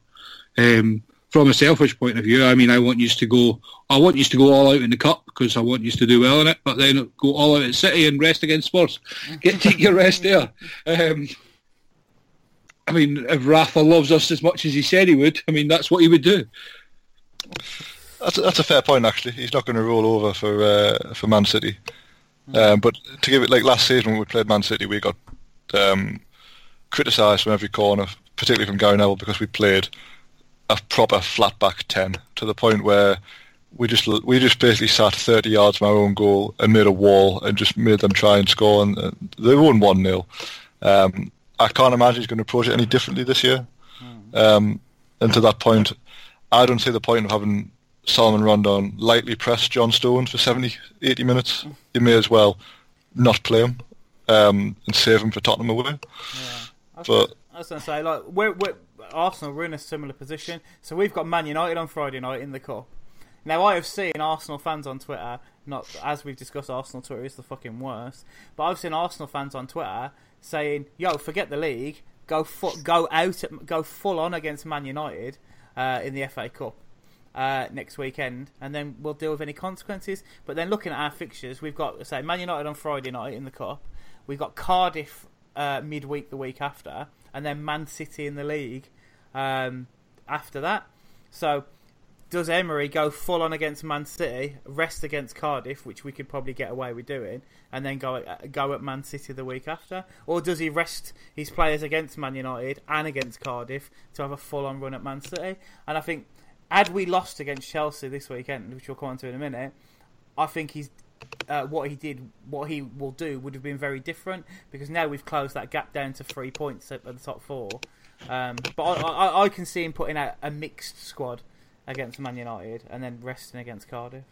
Um, from a selfish point of view, I mean, I want you to go. I want you to go all out in the cup because I want you to do well in it. But then go all out at City and rest against Spurs. Get take your rest there. Um, I mean, if Rafa loves us as much as he said he would, I mean, that's what he would do. That's a, that's a fair point. Actually, he's not going to roll over for uh, for Man City. Um, but to give it like last season when we played Man City, we got um, criticised from every corner, particularly from Gary Neville, because we played a proper flat back ten to the point where we just we just basically sat 30 yards from our own goal and made a wall and just made them try and score, and they won one 0 um, I can't imagine he's going to approach it any differently this year. Um, and to that point, I don't see the point of having Solomon Rondon lightly press John Stones for 70, 80 minutes. You may as well not play him um, and save him for Tottenham away. Yeah. But- I was going to say, like, we're, we're, Arsenal, we're in a similar position. So we've got Man United on Friday night in the Cup. Now, I have seen Arsenal fans on Twitter, not as we've discussed, Arsenal Twitter is the fucking worst, but I've seen Arsenal fans on Twitter saying, yo, forget the league, go fu- go out, at, go full on against Man United uh, in the FA Cup. Uh, next weekend, and then we'll deal with any consequences. But then looking at our fixtures, we've got say Man United on Friday night in the cup. We've got Cardiff uh, midweek the week after, and then Man City in the league um, after that. So, does Emery go full on against Man City, rest against Cardiff, which we could probably get away with doing, and then go go at Man City the week after, or does he rest his players against Man United and against Cardiff to have a full on run at Man City? And I think had we lost against Chelsea this weekend, which we'll come on to in a minute, I think he's uh, what he did, what he will do, would have been very different because now we've closed that gap down to three points at, at the top four. Um, but I, I, I can see him putting out a mixed squad against Man United and then resting against Cardiff.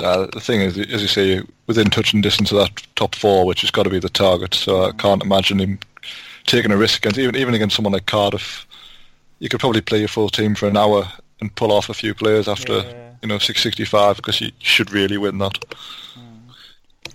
Uh, the thing is, as you say, within touching distance of that top four, which has got to be the target. So I can't imagine him taking a risk against even even against someone like Cardiff. You could probably play your full team for an hour and pull off a few players after Yeah. you know 665 because you should really win that.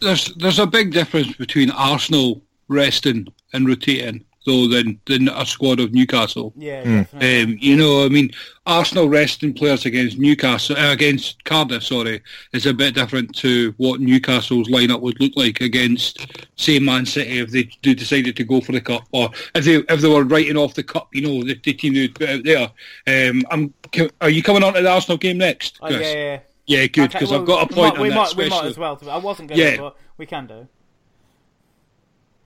There's there's a big difference between Arsenal resting and rotating, though, than than a squad of Newcastle. Yeah, Hmm. definitely. Um, you know, I mean, Arsenal resting players against Newcastle uh, against Cardiff, sorry, is a bit different to what Newcastle's lineup would look like against, say, Man City if they, they decided to go for the cup, or if they if they were writing off the cup, you know, the, the team they'd put out there. Um, I'm, are you coming on to the Arsenal game next? Oh, yeah, yeah. Yeah, good Okay, because well, I've got a point might, on we that. might, we might as well. I wasn't going to, Yeah. but we can do.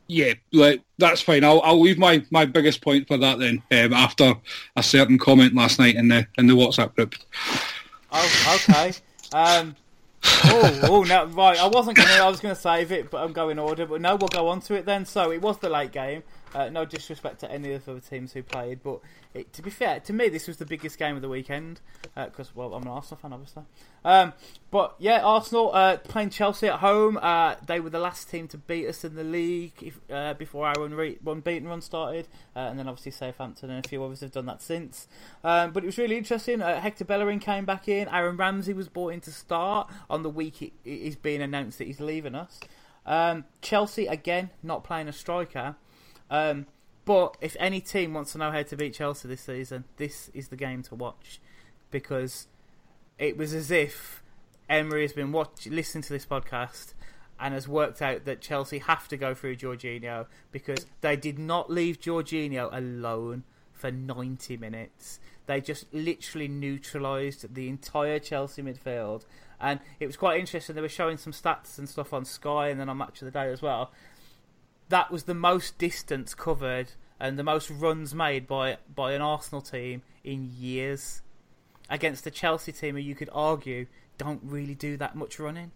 Yeah, like that's fine. I'll I'll leave my, my biggest point for that then. Um, after a certain comment last night in the in the WhatsApp group. Oh, okay. Um, oh, oh, no, right. I wasn't gonna. I was gonna save it, but I'm going order. But no, we'll go on to it then. So it was the late game. Uh, no disrespect to any of the other teams who played, but it, to be fair, to me, this was the biggest game of the weekend because, well, I'm an Arsenal fan, obviously. Um, but yeah, Arsenal uh, playing Chelsea at home. Uh, they were the last team to beat us in the league if, uh, before our unre- unbeaten run started, uh, and then obviously Southampton and a few others have done that since. Um, but it was really interesting. Uh, Hector Bellerin came back in. Aaron Ramsey was brought in to start on the week is being announced that he's leaving us. Um, Chelsea again not playing a striker. Um, but if any team wants to know how to beat Chelsea this season, this is the game to watch because it was as if Emery has been watch, listening to this podcast and has worked out that Chelsea have to go through Jorginho because they did not leave Jorginho alone for 90 minutes. They just literally neutralised the entire Chelsea midfield. And it was quite interesting. They were showing some stats and stuff on Sky and then on Match of the Day as well. That was the most distance covered and the most runs made by by an Arsenal team in years against the Chelsea team who you could argue don't really do that much running.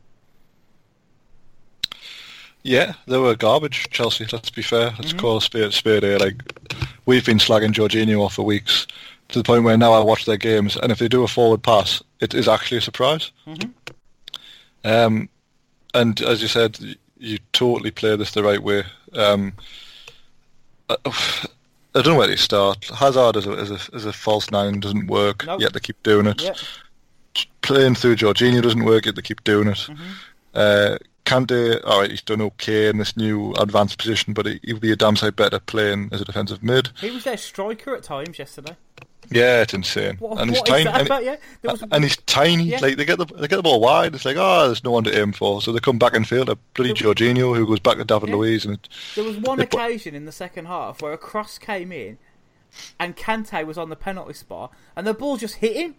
Yeah, they were garbage, Chelsea. Let's be fair. Let's Mm-hmm. call a spade a spade here. Like we've been slagging Jorginho off for weeks to the point where now I watch their games, and if they do a forward pass, it is actually a surprise. Mm-hmm. Um, and as you said, you totally play this the right way. Um, I, I don't know where to start. Hazard as a, as a, as a false nine doesn't work, Nope. yet they keep doing it. Yeah, Playing through Jorginho doesn't work, yet they keep doing it. Mm-hmm. Uh, Kante, all right, he's done okay in this new advanced position, but he, he'll be a damn sight better playing as a defensive mid. he was their striker at times yesterday. Yeah, it's insane. What, and he's tiny. and, about? Yeah, was and he's tiny. Yeah. Like they get the they get the ball wide. It's like oh, there's no one to aim for. So they come back and field a bloody Jorginho who goes back to David Yeah. Luiz, and it, there was one put- occasion in the second half where a cross came in, and Kante was on the penalty spot, and the ball just hit him.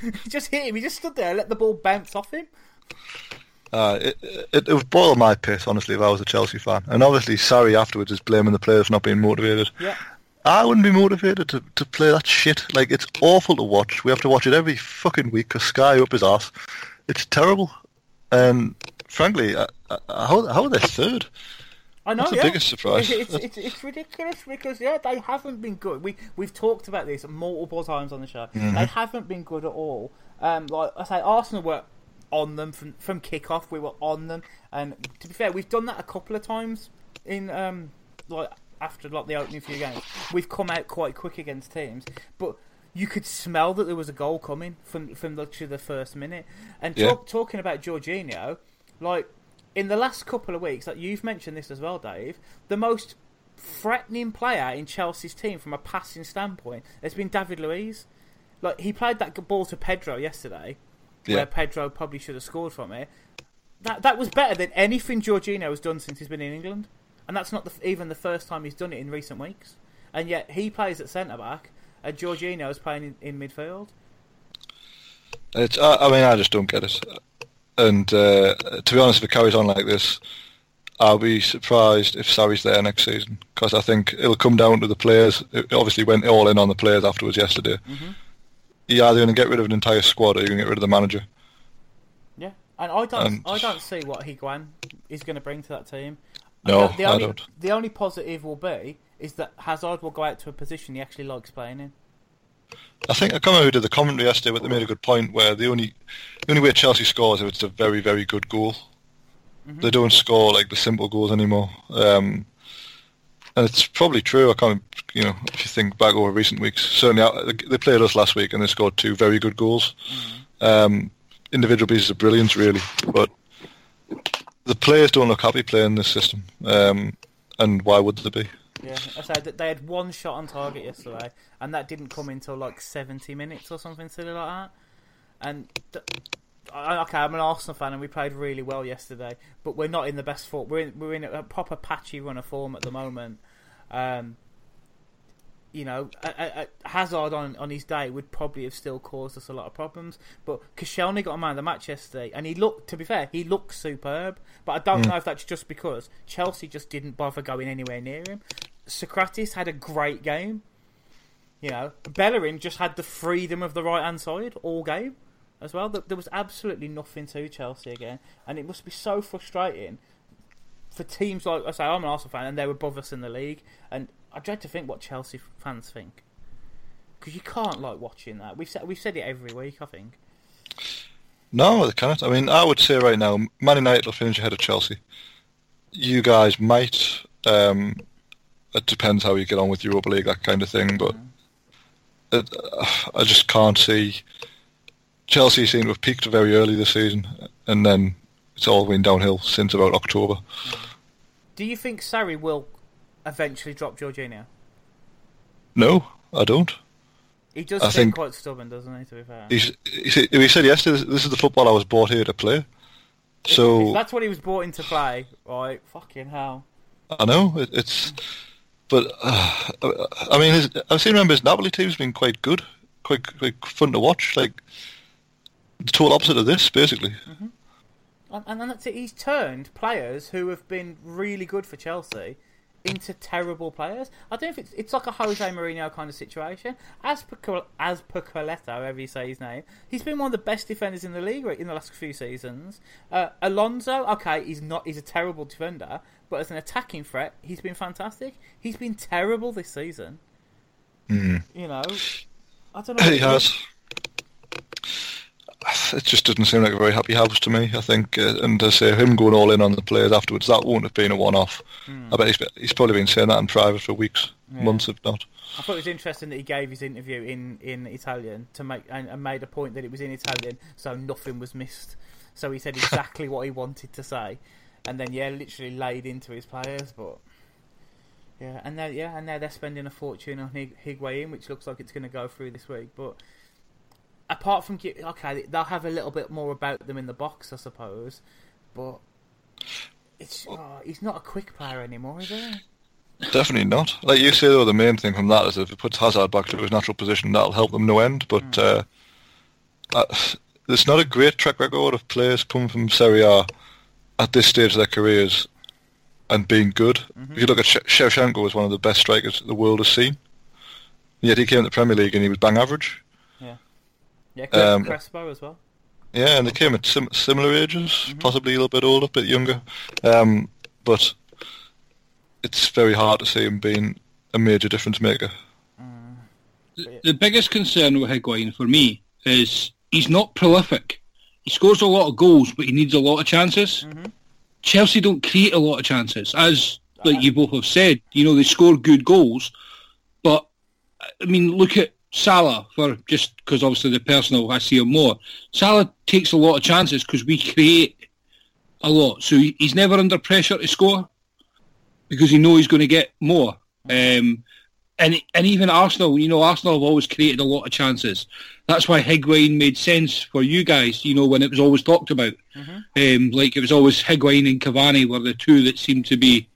He just hit him. He just stood there and let the ball bounce off him. uh, it, it it would boil my piss honestly if I was a Chelsea fan. And obviously, Sarri afterwards is blaming the players for not being motivated. Yeah. I wouldn't be motivated to, to play that shit. Like, it's awful to watch. We have to watch it every fucking week because Sky up his ass. It's terrible. And frankly, uh, uh, how, how are they third? I know. That's the yeah. biggest surprise. It's, it's, it's, it's ridiculous because yeah, they haven't been good. We we've talked about this multiple times on the show. Mm-hmm. They haven't been good at all. Um, like I say, Arsenal were on them from from kick-off. We were on them, and to be fair, we've done that a couple of times in um like after like the opening few games. We've come out quite quick against teams, but. You could smell that there was a goal coming from from literally the first minute. And Yeah. talking about Jorginho, like in the last couple of weeks, like you've mentioned this as well, Dave, the most threatening player in Chelsea's team from a passing standpoint has been David Luiz. Like he played that ball to Pedro yesterday, Yeah. where Pedro probably should have scored from it. That that was better than anything Jorginho has done since he's been in England, and that's not the, even the first time he's done it in recent weeks. And yet he plays at centre back, and Jorginho is playing in, in midfield. It's, I, I mean, I just don't get it. And uh, to be honest, if it carries on like this, I'll be surprised if Sarri's there next season because I think it'll come down to the players. It obviously went all in on the players afterwards yesterday. Mm-hmm. You're either going to get rid of an entire squad or you're going to get rid of the manager. Yeah, and I don't, And- I don't see what Higuain is going to bring to that team. No, the I only, don't. The only positive will be is that Hazard will go out to a position he actually likes playing in. I think I can't remember who did the commentary yesterday, but they made a good point where the only the only way Chelsea scores is if it's a very very good goal. Mm-hmm. They don't score like the simple goals anymore. Um, and it's probably true. I can't, you know, if you think back over recent weeks, certainly they played us last week and they scored two very good goals. Mm. Um, individual pieces of brilliance, really, but the players don't look happy playing this system. Um, and why would they be? Yeah, I said that they had one shot on target yesterday, and that didn't come until like 70 minutes or something silly like that. And th- okay, I'm an Arsenal fan, and we played really well yesterday, but we're not in the best form. We're in, we're in a proper patchy run of form at the moment. Um, you know, a, a, Hazard on on his day would probably have still caused us a lot of problems. But Koscielny got a man of the match yesterday, and he looked. To be fair, he looked superb. But I don't mm. know if that's just because Chelsea just didn't bother going anywhere near him. Sokratis had a great game. You know, Bellerin just had the freedom of the right hand side all game as well. There was absolutely nothing to Chelsea again, and it must be so frustrating for teams like I say. I'm an Arsenal fan, and they're above us in the league, and I dread to think what Chelsea fans think because you can't like watching that. We've said we've said it every week. I think. No, they can't. I mean, I would say right now, Man United will finish ahead of Chelsea. You guys might. Um, it depends how you get on with Europa League, that kind of thing. But mm. it, I just can't see. Chelsea seem to have peaked very early this season, and then it's all been downhill since about October. Do you think Sarri will eventually drop Jorginho? No, I don't. He does I seem quite stubborn, doesn't he? To be fair, He's, he, said, he said yesterday, "This is the football I was brought here to play." So if that's what he was brought in to play, right? Fucking hell! I know it, it's, but uh, I mean, his, I've seen remember his Napoli team's been quite good, quite quite fun to watch. Like the total opposite of this, basically. Mm-hmm. And, and that's it. He's turned players who have been really good for Chelsea into terrible players. I don't know if it's it's like a Jose Mourinho kind of situation. As per as however you say his name, he's been one of the best defenders in the league in the last few seasons. Uh, Alonso, okay, he's not he's a terrible defender, but as an attacking threat, he's been fantastic. He's been terrible this season. Mm. You know, I don't know. He has it just doesn't seem like a very happy house to me. I think, uh, and to say him going all in on the players afterwards, that won't have been a one-off. Mm. I bet he's, he's, probably been saying that in private for weeks, yeah. months, if not. I thought it was interesting that he gave his interview in, in Italian to make and, and made a point that it was in Italian, so nothing was missed. So he said exactly what he wanted to say, and then yeah, literally laid into his players, but. Yeah, and now yeah, and now they're spending a fortune on Hig- Higuain, which looks like it's going to go through this week. But apart from okay, they'll have a little bit more about them in the box, I suppose, but it's oh, he's not a quick player anymore, is he? Definitely not. Like you say, though, the main thing from that is if it puts Hazard back to his natural position, that'll help them no end. But mm. uh, uh, there's not a great track record of players coming from Serie A at this stage of their careers and being good. Mm-hmm. If you look at she- Shevchenko, was one of the best strikers the world has seen. Yet he came to the Premier League and he was bang average. Yeah, um, Crespo as well. Yeah, and they came at sim- similar ages, mm-hmm. possibly a little bit older, a bit younger. Um, but it's very hard to see him being a major difference maker. Mm. The, the biggest concern with Higuain for me is he's not prolific. He scores a lot of goals, but he needs a lot of chances. Mm-hmm. Chelsea don't create a lot of chances, as like you both have said. You know they score good goals, but I mean look at Salah for just because obviously the personal I see him more. Salah takes a lot of chances because we create a lot, so he's never under pressure to score because he knows he's going to get more. Um, and and even Arsenal, you know, Arsenal have always created a lot of chances. That's why Higuain made sense for you guys. You know, when it was always talked about, mm-hmm. um, like it was always Higuain and Cavani were the two that seemed to be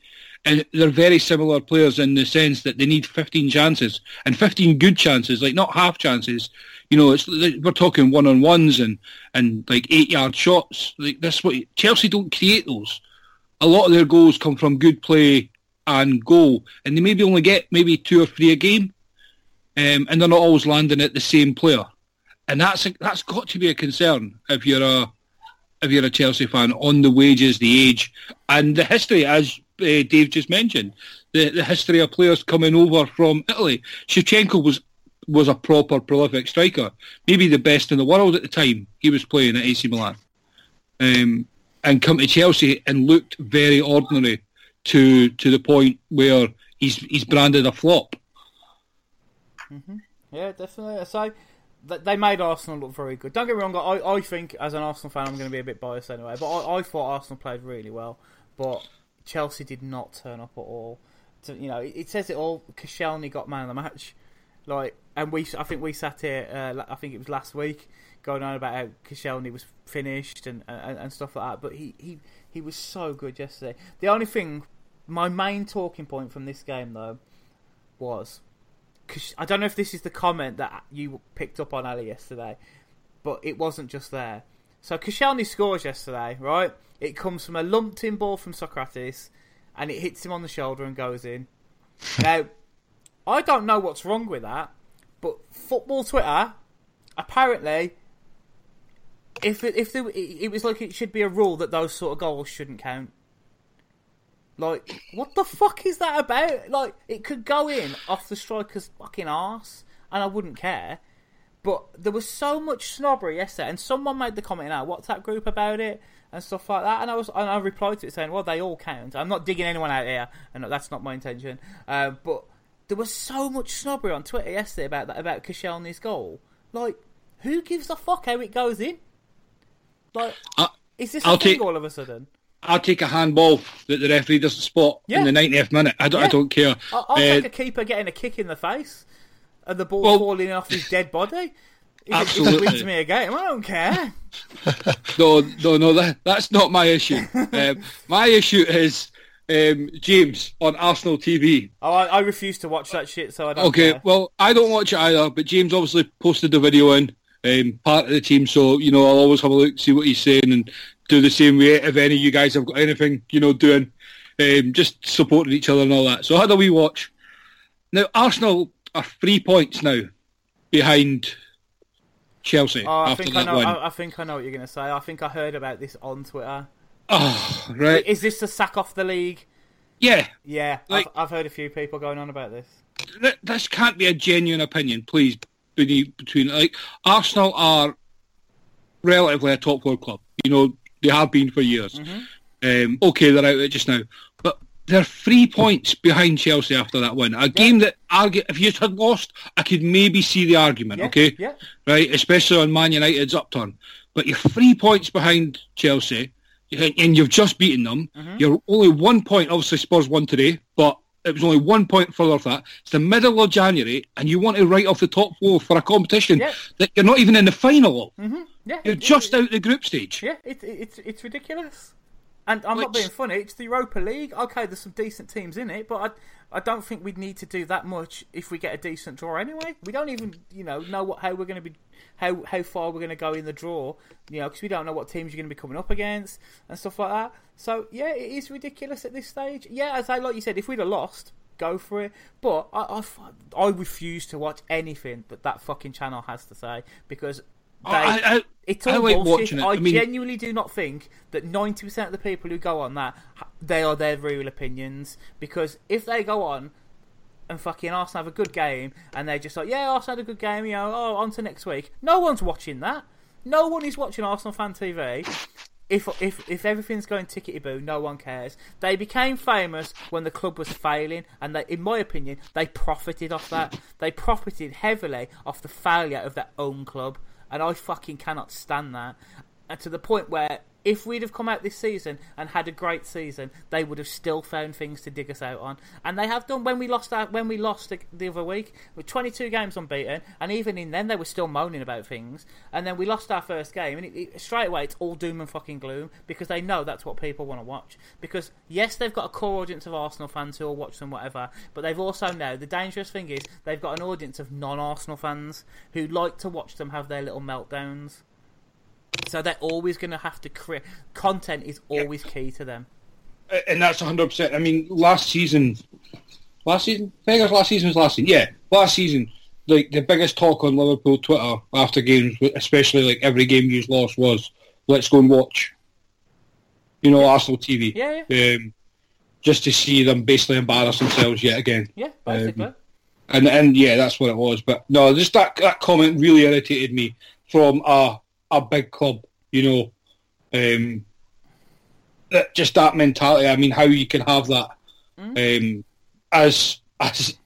and they're very similar players in the sense that they need 15 chances and 15 good chances, like not half chances. You know, it's we're talking one on ones and and like eight yard shots. Like this, what Chelsea don't create those. A lot of their goals come from good play and goal, and they maybe only get maybe two or three a game, um, and they're not always landing at the same player, and that's a, that's got to be a concern if you're a if you're a Chelsea fan on the wages, the age, and the history, as uh, Dave just mentioned, the, the history of players coming over from Italy. Shevchenko was was a proper prolific striker, maybe the best in the world at the time he was playing at AC Milan, um, and come to Chelsea and looked very ordinary to to the point where he's he's branded a flop. Yeah, definitely. So they made Arsenal look very good. Don't get me wrong. I, I think as an Arsenal fan, I'm going to be a bit biased anyway. But I, I thought Arsenal played really well, but Chelsea did not turn up at all. You know, it, it says it all. Koscielny got man of the match, like, and we. I think we sat here. Uh, I think it was last week, going on about how Koscielny was finished and, and and stuff like that. But he he he was so good yesterday. The only thing, my main talking point from this game though, was I don't know if this is the comment that you picked up on Ali yesterday, but it wasn't just there. So Koscielny scores yesterday, right? It comes from a lumped in ball from Sokratis, and it hits him on the shoulder and goes in. now, I don't know what's wrong with that, but football Twitter apparently, if it, if there, it was like it should be a rule that those sort of goals shouldn't count. Like, what the fuck is that about? Like, it could go in off the striker's fucking arse, and I wouldn't care. But there was so much snobbery yesterday, and someone made the comment in our WhatsApp group about it and stuff like that. And I was, and I replied to it saying, "Well, they all count. I'm not digging anyone out here, and that's not my intention." Uh, but there was so much snobbery on Twitter yesterday about that about Koscielny's goal. Like, who gives a fuck how it goes in? Like, I, is this I'll a thing take- all of a sudden? I'll take a handball that the referee doesn't spot Yeah. in the 90th minute. I don't, I don't care. I'll, I'll Uh, take a keeper getting a kick in the face and the ball Well- falling off his dead body. If it, if it Absolutely. me a game, I don't care. No, no, no. That, that's not my issue. um, my issue is um, James on Arsenal TV. Oh, I, I refuse to watch that shit, so I don't Okay, care. well, I don't watch it either, but James obviously posted the video in, um, part of the team, so, you know, I'll always have a look, see what he's saying, and do the same way if any of you guys have got anything, you know, doing, um, just supporting each other and all that. So I had a wee watch. Now, Arsenal are three points now behind Chelsea Oh, I think I know. I, I think I know what you're going to say. I think I heard about this on Twitter. Oh, right. Is this to sack off the league? Yeah, Yeah, Like- I've, I've heard a few people going on about this. th- this can't be a genuine opinion, please. Between, like Arsenal are relatively a top four club. You know they have been for years. Um, okay, they're out of it just now, they're three points behind Chelsea after that win. A game that argue if you had lost, I could maybe see the argument. Yeah, okay, yeah. right, especially on Man United's upturn. But you're three points behind Chelsea, and you've just beaten them. Mm-hmm. You're only one point. Obviously, Spurs won today, but it was only one point further off that. It's the middle of January, and you want to write off the top four for a competition Yeah. that you're not even in the final of. Yeah, You're it- just out the group stage. Yeah, it, it, it's it's ridiculous. And I'm not being funny. It's the Europa League. Okay, there's some decent teams in it, but I I don't think we'd need to do that much if we get a decent draw anyway. We don't even you know know what how we're going to be how how far we're going to go in the draw. You know, because we don't know what teams you're going to be coming up against and stuff like that. So yeah, it is ridiculous at this stage. Yeah, as I like you said, if we'd have lost. Go for it, but I I refuse to watch anything that that fucking channel has to say because they, I- I- it's I all like bullshit. watching it. I, I mean- genuinely do not think that ninety percent of the people who go on that they are their real opinions. Because if they go on and fucking Arsenal have a good game and they're just like, yeah, Arsenal had a good game, you know, oh, on to next week. No one's watching that. No one is watching Arsenal fan TV. If if if everything's going tickety boo, no one cares. They became famous when the club was failing, and they, in my opinion, they profited off that. They profited heavily off the failure of their own club, and I fucking cannot stand that. And to the point where if we'd have come out this season and had a great season, they would have still found things to dig us out on, and they have done. When we lost our, when we lost the, the other week, with 22 games unbeaten, and even in then they were still moaning about things, and then we lost our first game, and it, it, straight away it's all doom and fucking gloom because they know that's what people want to watch. Because yes, they've got a core audience of Arsenal fans who will watch them, whatever, but they've also now the dangerous thing is they've got an audience of non-Arsenal fans who like to watch them have their little meltdowns. So they're always going to have to create content is always key to them. and that's 100%. I mean, last season, last season, I think it was last season was last season. Yeah, last season, like the biggest talk on Liverpool Twitter after games, especially like every game you lost, was let's go and watch. You know, Arsenal TV. Yeah, Um, just to see them basically embarrass themselves yet again. Yeah, basically. Um, And and yeah, that's what it was. But no, just that that comment really irritated me from a a big club. You know, um, that, just that mentality. I mean, how you can have that. Um, as as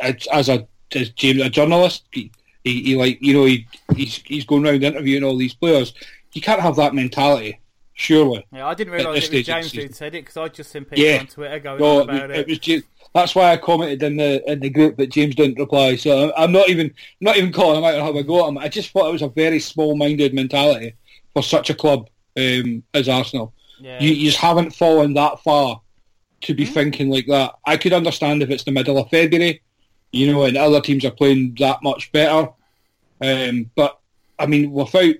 as, as a as James a journalist, he, he, he like you know he he's he's going around interviewing all these players. You can't have that mentality, surely. Yeah, I didn't realise it was James who said it because I just seen people Yeah. on Twitter going No, on it, about was- it. it was James. That's why I commented in the in the group, but James didn't reply. So I'm- not even not even calling him out or how a go at him. I just thought it was a very small-minded mentality for such a club um, as Arsenal. yeah. You, you just haven't fallen that far to be thinking like that. I could understand if it's the middle of February, you know, and other teams are playing that much better. Um, but I mean, without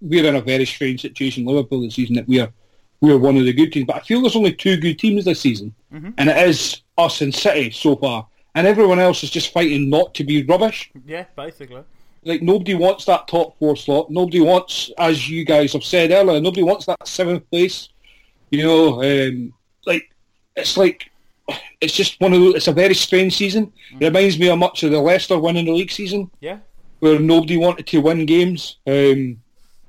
we're in a very strange situation, Liverpool this season that we're we're one of the good teams. But I feel there's only two good teams this season, and it is us and City so far, and everyone else is just fighting not to be rubbish yeah, basically. like nobody wants that top four slot. Nobody wants, as you guys have said earlier, nobody wants that seventh place. You know, um, like it's like it's just one of those. It's a very strange season. It reminds me of much of the Leicester winning the league season, Yeah. where nobody wanted to win games. Um,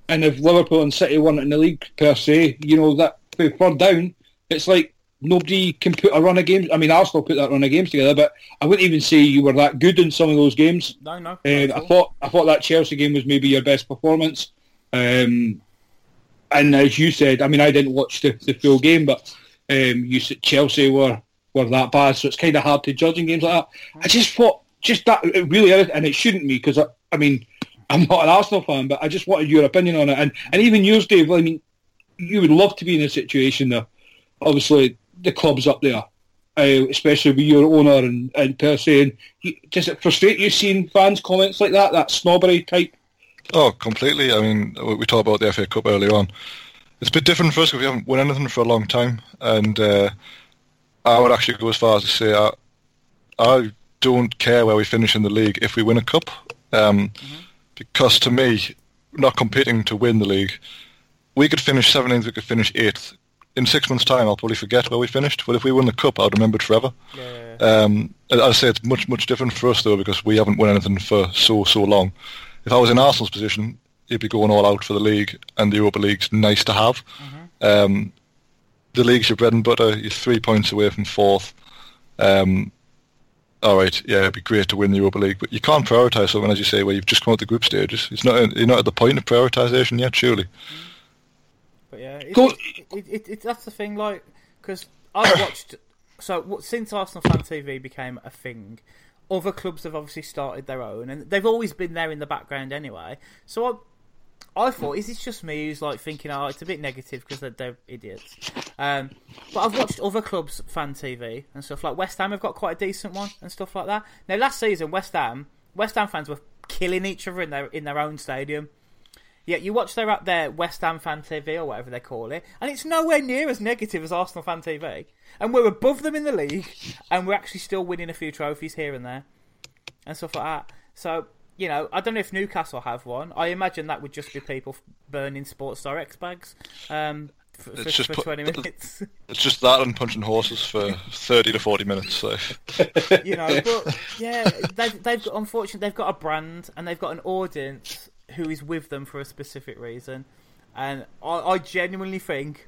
and if Liverpool and City won it in the league per se, you know that third down, it's like nobody can put a run of games. I mean, Arsenal put that run of games together, but I wouldn't even say you were that good in some of those games. No, no. Um, I thought I thought that Chelsea game was maybe your best performance. Um, and as you said, I mean, I didn't watch the, the full game, but um, you said Chelsea were, were that bad, so it's kind of hard to judge in games like that. I just thought, just that, it really and it shouldn't be, because, I, I mean, I'm not an Arsenal fan, but I just wanted your opinion on it. And, and even yours, Dave, I mean, you would love to be in a situation that, obviously, the club's up there, uh, especially with your owner and, and per se. And does it frustrate you seeing fans' comments like that, that snobbery type? Oh, completely. I mean, we talked about the FA Cup earlier on. It's a bit different for us because we haven't won anything for a long time, and uh, I would actually go as far as to say I, I don't care where we finish in the league if we win a cup, um, because to me, not competing to win the league, we could finish 17th, we could finish 8th. In six months' time, I'll probably forget where we finished, but if we win the cup, I'll remember it forever. Yeah. Um, as I say, it's much, much different for us, though, because we haven't won anything for so, so long. If I was in Arsenal's position, he'd be going all out for the league, and the Europa League's nice to have. Um, the league's your bread and butter. You're three points away from fourth. Um, all right, yeah, it'd be great to win the Europa League, but you can't prioritise something, as you say, where you've just come out the group stages. It's not, you're not at the point of prioritisation yet, surely. But yeah, it, Go- it, it, it, it, that's the thing. Like, because I've watched. So since Arsenal Fan TV became a thing, other clubs have obviously started their own, and they've always been there in the background anyway. So I. I thought, is this just me who's like thinking, oh, it's a bit negative because they're, they're idiots? Um, but I've watched other clubs' fan TV and stuff like West Ham have got quite a decent one and stuff like that. Now, last season, West Ham, West Ham fans were killing each other in their in their own stadium. Yeah, you watch their their West Ham fan TV or whatever they call it, and it's nowhere near as negative as Arsenal fan TV. And we're above them in the league, and we're actually still winning a few trophies here and there, and stuff like that. So you know, I don't know if Newcastle have one. I imagine that would just be people burning Sports Direct bags um, for, for, just for twenty minutes. It's just that and punching horses for 30 to 40 minutes. So. you know, but yeah, they've they've got unfortunately they've got a brand and they've got an audience who is with them for a specific reason, and I, I genuinely think,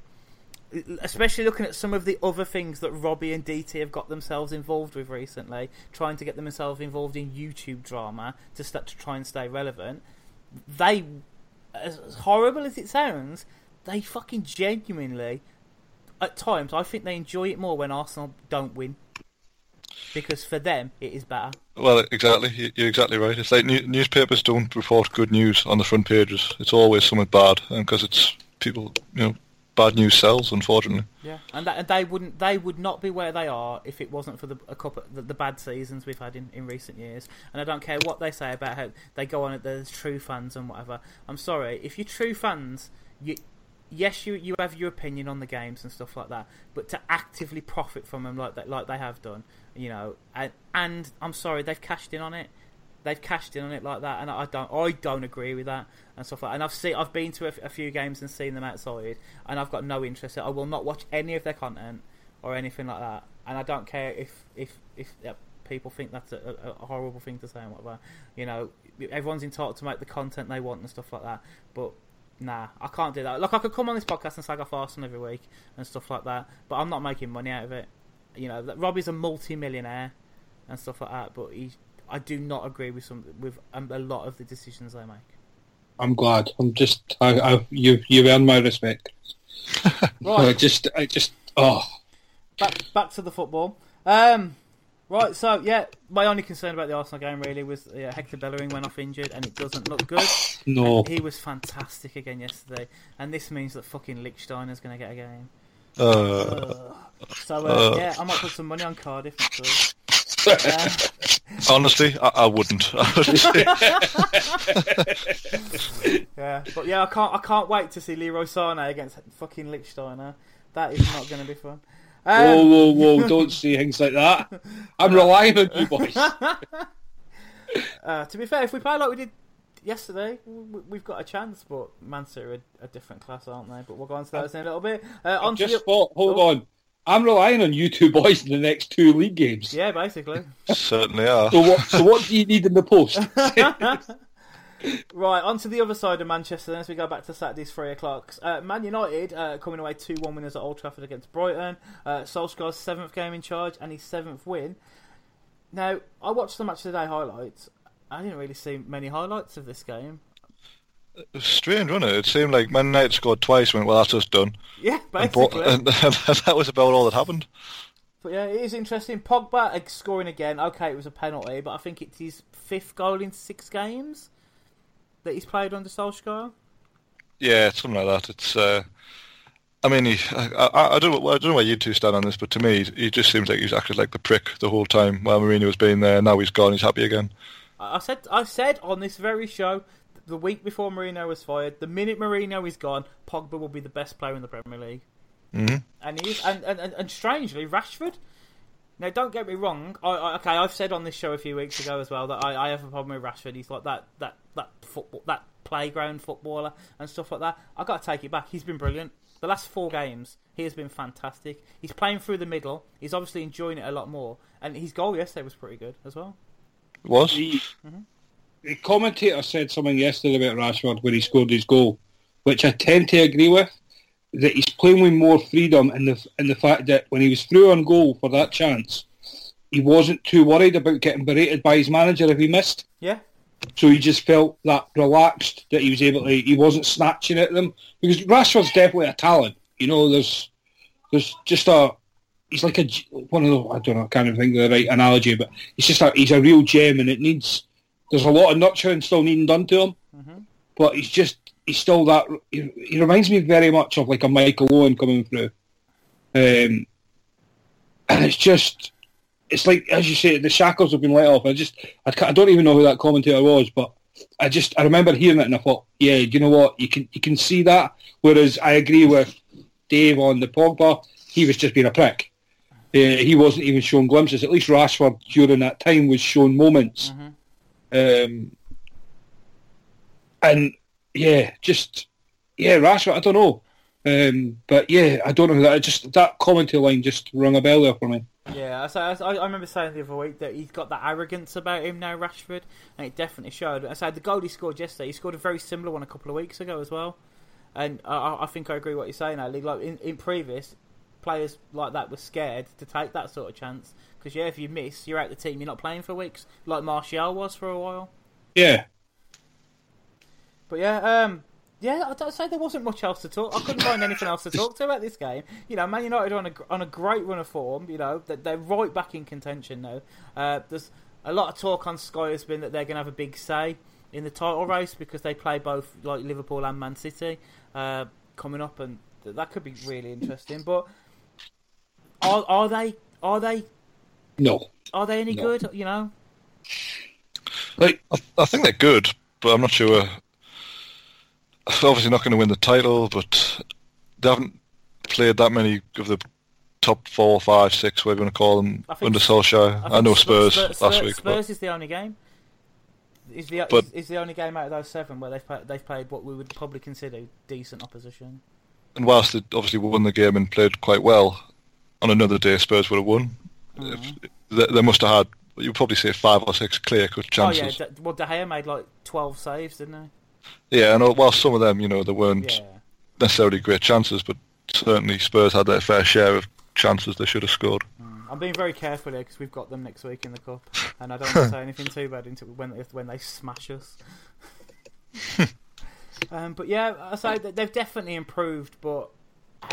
especially looking at some of the other things that Robbie and DT have got themselves involved with recently, trying to get themselves involved in YouTube drama to start to try and stay relevant, they, as as horrible as it sounds, they fucking genuinely. At times, I think they enjoy it more when Arsenal don't win because for them it is better. Well, exactly. You- You're exactly right. It's like new- newspapers don't report good news on the front pages. It's always something bad, because it's people, you know, bad news sells, unfortunately. Yeah, and that, and they wouldn't they would not be where they are if it wasn't for the a couple the, the bad seasons we've had in, in recent years. And I don't care what they say about how they go on at there's true fans and whatever. I'm sorry if you're true fans, you yes you you have your opinion on the games and stuff like that, but to actively profit from them like that like they have done, you know, and and I'm sorry they've cashed in on it. They've cashed in on it like that, and I don't. I don't agree with that and stuff like. that. And I've seen, I've been to a, a few games and seen them outside, and I've got no interest. I will not watch any of their content or anything like that. And I don't care if if if uh, people think that's a, a, horrible thing to say and whatever. You know, everyone's entitled to make the content they want and stuff like that. But nah, I can't do that. Look, I could come on this podcast and slag off Arsenal every week and stuff like that, but I'm not making money out of it. You know, Robbie's a multi-millionaire and stuff like that, but he, I do not agree with some with um, a lot of the decisions they make. I'm glad. I'm just I, I you you earned my respect. I Right, just I just oh back back to the football. Um, right, so yeah, my only concern about the Arsenal game really was yeah, Hector Bellerin went off injured, and it doesn't look good. no. He was fantastic again yesterday, and this means that fucking Lichtsteiner's going to get a game. Uh, Ugh. So uh, Uh. yeah, I might put some money on Cardiff. next week. Uh, honestly, I, I wouldn't. I would say- yeah, but yeah, I can't. I can't wait to see Leroy Sané against fucking Lichtsteiner. That is not going to be fun. Whoa, Um, whoa, whoa! Don't say things like that. I'm relying on you boys. uh, to be fair, if we play like we did yesterday, w- we've got a chance. But Man City are a different class, aren't they? But we'll go on to that in a little bit. Uh, on Just your- thought, hold Oh. on. I'm relying on you two boys in the next two league games. yeah, basically. certainly are. So what? So what do you need in the post? Right, on to the other side of Manchester then as we go back to Saturday's 3 o'clocks. Uh, Man United uh, coming away 2 1 winners at Old Trafford against Brighton. Uh, Solskjaer's seventh game in charge and his seventh win. Now, I watched the match today highlights. I didn't really see many highlights of this game. Strange, wasn't it? It seemed like Man United scored twice. Went well, that's us done. Yeah, basically. and, and that was about all that happened. But yeah, it is interesting. Pogba scoring again. Okay, it was a penalty, but I think it's his fifth goal in six games that he's played under Solskjaer. Yeah, it's something like that. It's. Uh, I mean, he, I, I, I don't know. I don't know where you two stand on this, but to me, he just seems like he's acted like the prick the whole time while Mourinho was being there. Now he's gone. He's happy again. I said I said on this very show the week before Mourinho was fired, the minute Mourinho is gone, Pogba will be the best player in the Premier League, hmm and he is. And and, and, and strangely, Rashford. Now, don't get me wrong. I, I, okay, I've said on this show a few weeks ago as well that I, I have a problem with Rashford. He's like that that that football that playground footballer and stuff like that. I got to take it back. He's been brilliant. The last four games, he has been fantastic. He's playing through the middle. He's obviously enjoying it a lot more, and his goal yesterday was pretty good as well. It was. The, the commentator said something yesterday about Rashford when he scored his goal, which I tend to agree with. That he's playing with more freedom, and the and the fact that when he was through on goal for that chance, he wasn't too worried about getting berated by his manager if he missed. Yeah, So he just felt that relaxed that he was able to. He wasn't snatching at them because Rashford's definitely a talent. You know, there's there's just a. He's like a one of the. I don't know. I can't even think of the right analogy, but he's just a. He's a real gem, and it needs. There's a lot of nurturing still needing done to him, but he's just. He's still that. He, he reminds me very much of like a Michael Owen coming through, um, and it's just it's like as you say, the shackles have been let off. I just, I, I don't even know who that commentator was, but I just, I remember hearing it and I thought, yeah, you know what, you can, you can see that. Whereas I agree with Dave on the Pogba, he was just being a prick. Uh, he wasn't even shown glimpses. At least Rashford during that time was shown moments. Um, and yeah, just yeah, Rashford. I don't know, um, but yeah, I don't know that. Just that commentary line just rung a bell there for me. Yeah, I, I, I remember saying the other week that he's got that arrogance about him now, Rashford, and it definitely showed. I said the goal he scored yesterday, he scored a very similar one a couple of weeks ago as well, and I- I, I think I agree what you're saying, Ali. Like in, in previous, players like that were scared to take that sort of chance because yeah, if you miss, you're out the team, you're not playing for weeks, like Martial was for a while. Yeah, But yeah, um, yeah, I don't say there wasn't much else to talk. I couldn't find anything else to talk to about this game. You know, Man United are on a on a great run of form. You know, that they're right back in contention now. Uh, there's a lot of talk on Sky has been that they're going to have a big say in the title race because they play both like Liverpool and Man City uh, coming up, and th- that could be really interesting. But are are they are they no. are they any No. good? You know, Like I, I think they're good, but I'm not sure. Obviously, not going to win the title, but they haven't played that many of the top four, five, six, whatever you want to call them, I think under Solskjaer. I, think know Spurs, Spurs, Spurs, last week, Spurs is the only game. Is the But- is, is the only game out of those seven where they've played, they've played what we would probably consider decent opposition. and whilst they obviously won the game and played quite well, on another day Spurs would have won. If, they, they must have had, you'd probably say five or six clear-cut chances. Oh yeah, De, well De Gea made like twelve saves, didn't he? Yeah, and uh, whilst some of them, you know, they weren't Yeah, necessarily great chances, but certainly Spurs had their fair share of chances they should have scored. Mm. I'm being very careful here because we've got them next week in the cup, and I don't want to say anything too bad into when they, when they smash us. um, but yeah, I say they've definitely improved, but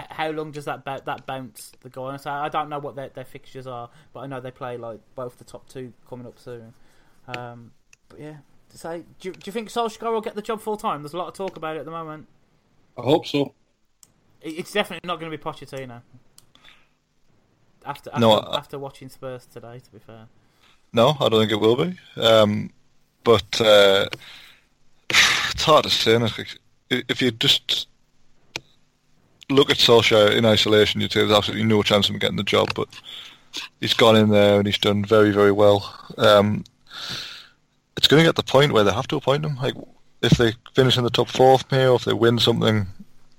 how long does that that bounce the guy? I say I don't know what their, their fixtures are, but I know they play like both the top two coming up soon. Um, but yeah, to say, do you, do you think Solskjaer will get the job full time? There's a lot of talk about it at the moment. I hope so. It- It's definitely not going to be Pochettino. After after, No, I- after watching Spurs today, to be fair. No, I don't think it will be. Um, but uh, it's hard to say. and it's like, i- If you just look at Solskjaer in isolation, you'd say there's absolutely no chance of him getting the job. But he's gone in there and he's done very, very well. Um, it's going to get the point where they have to appoint him. Like if they finish in the top four for me, or if they win something,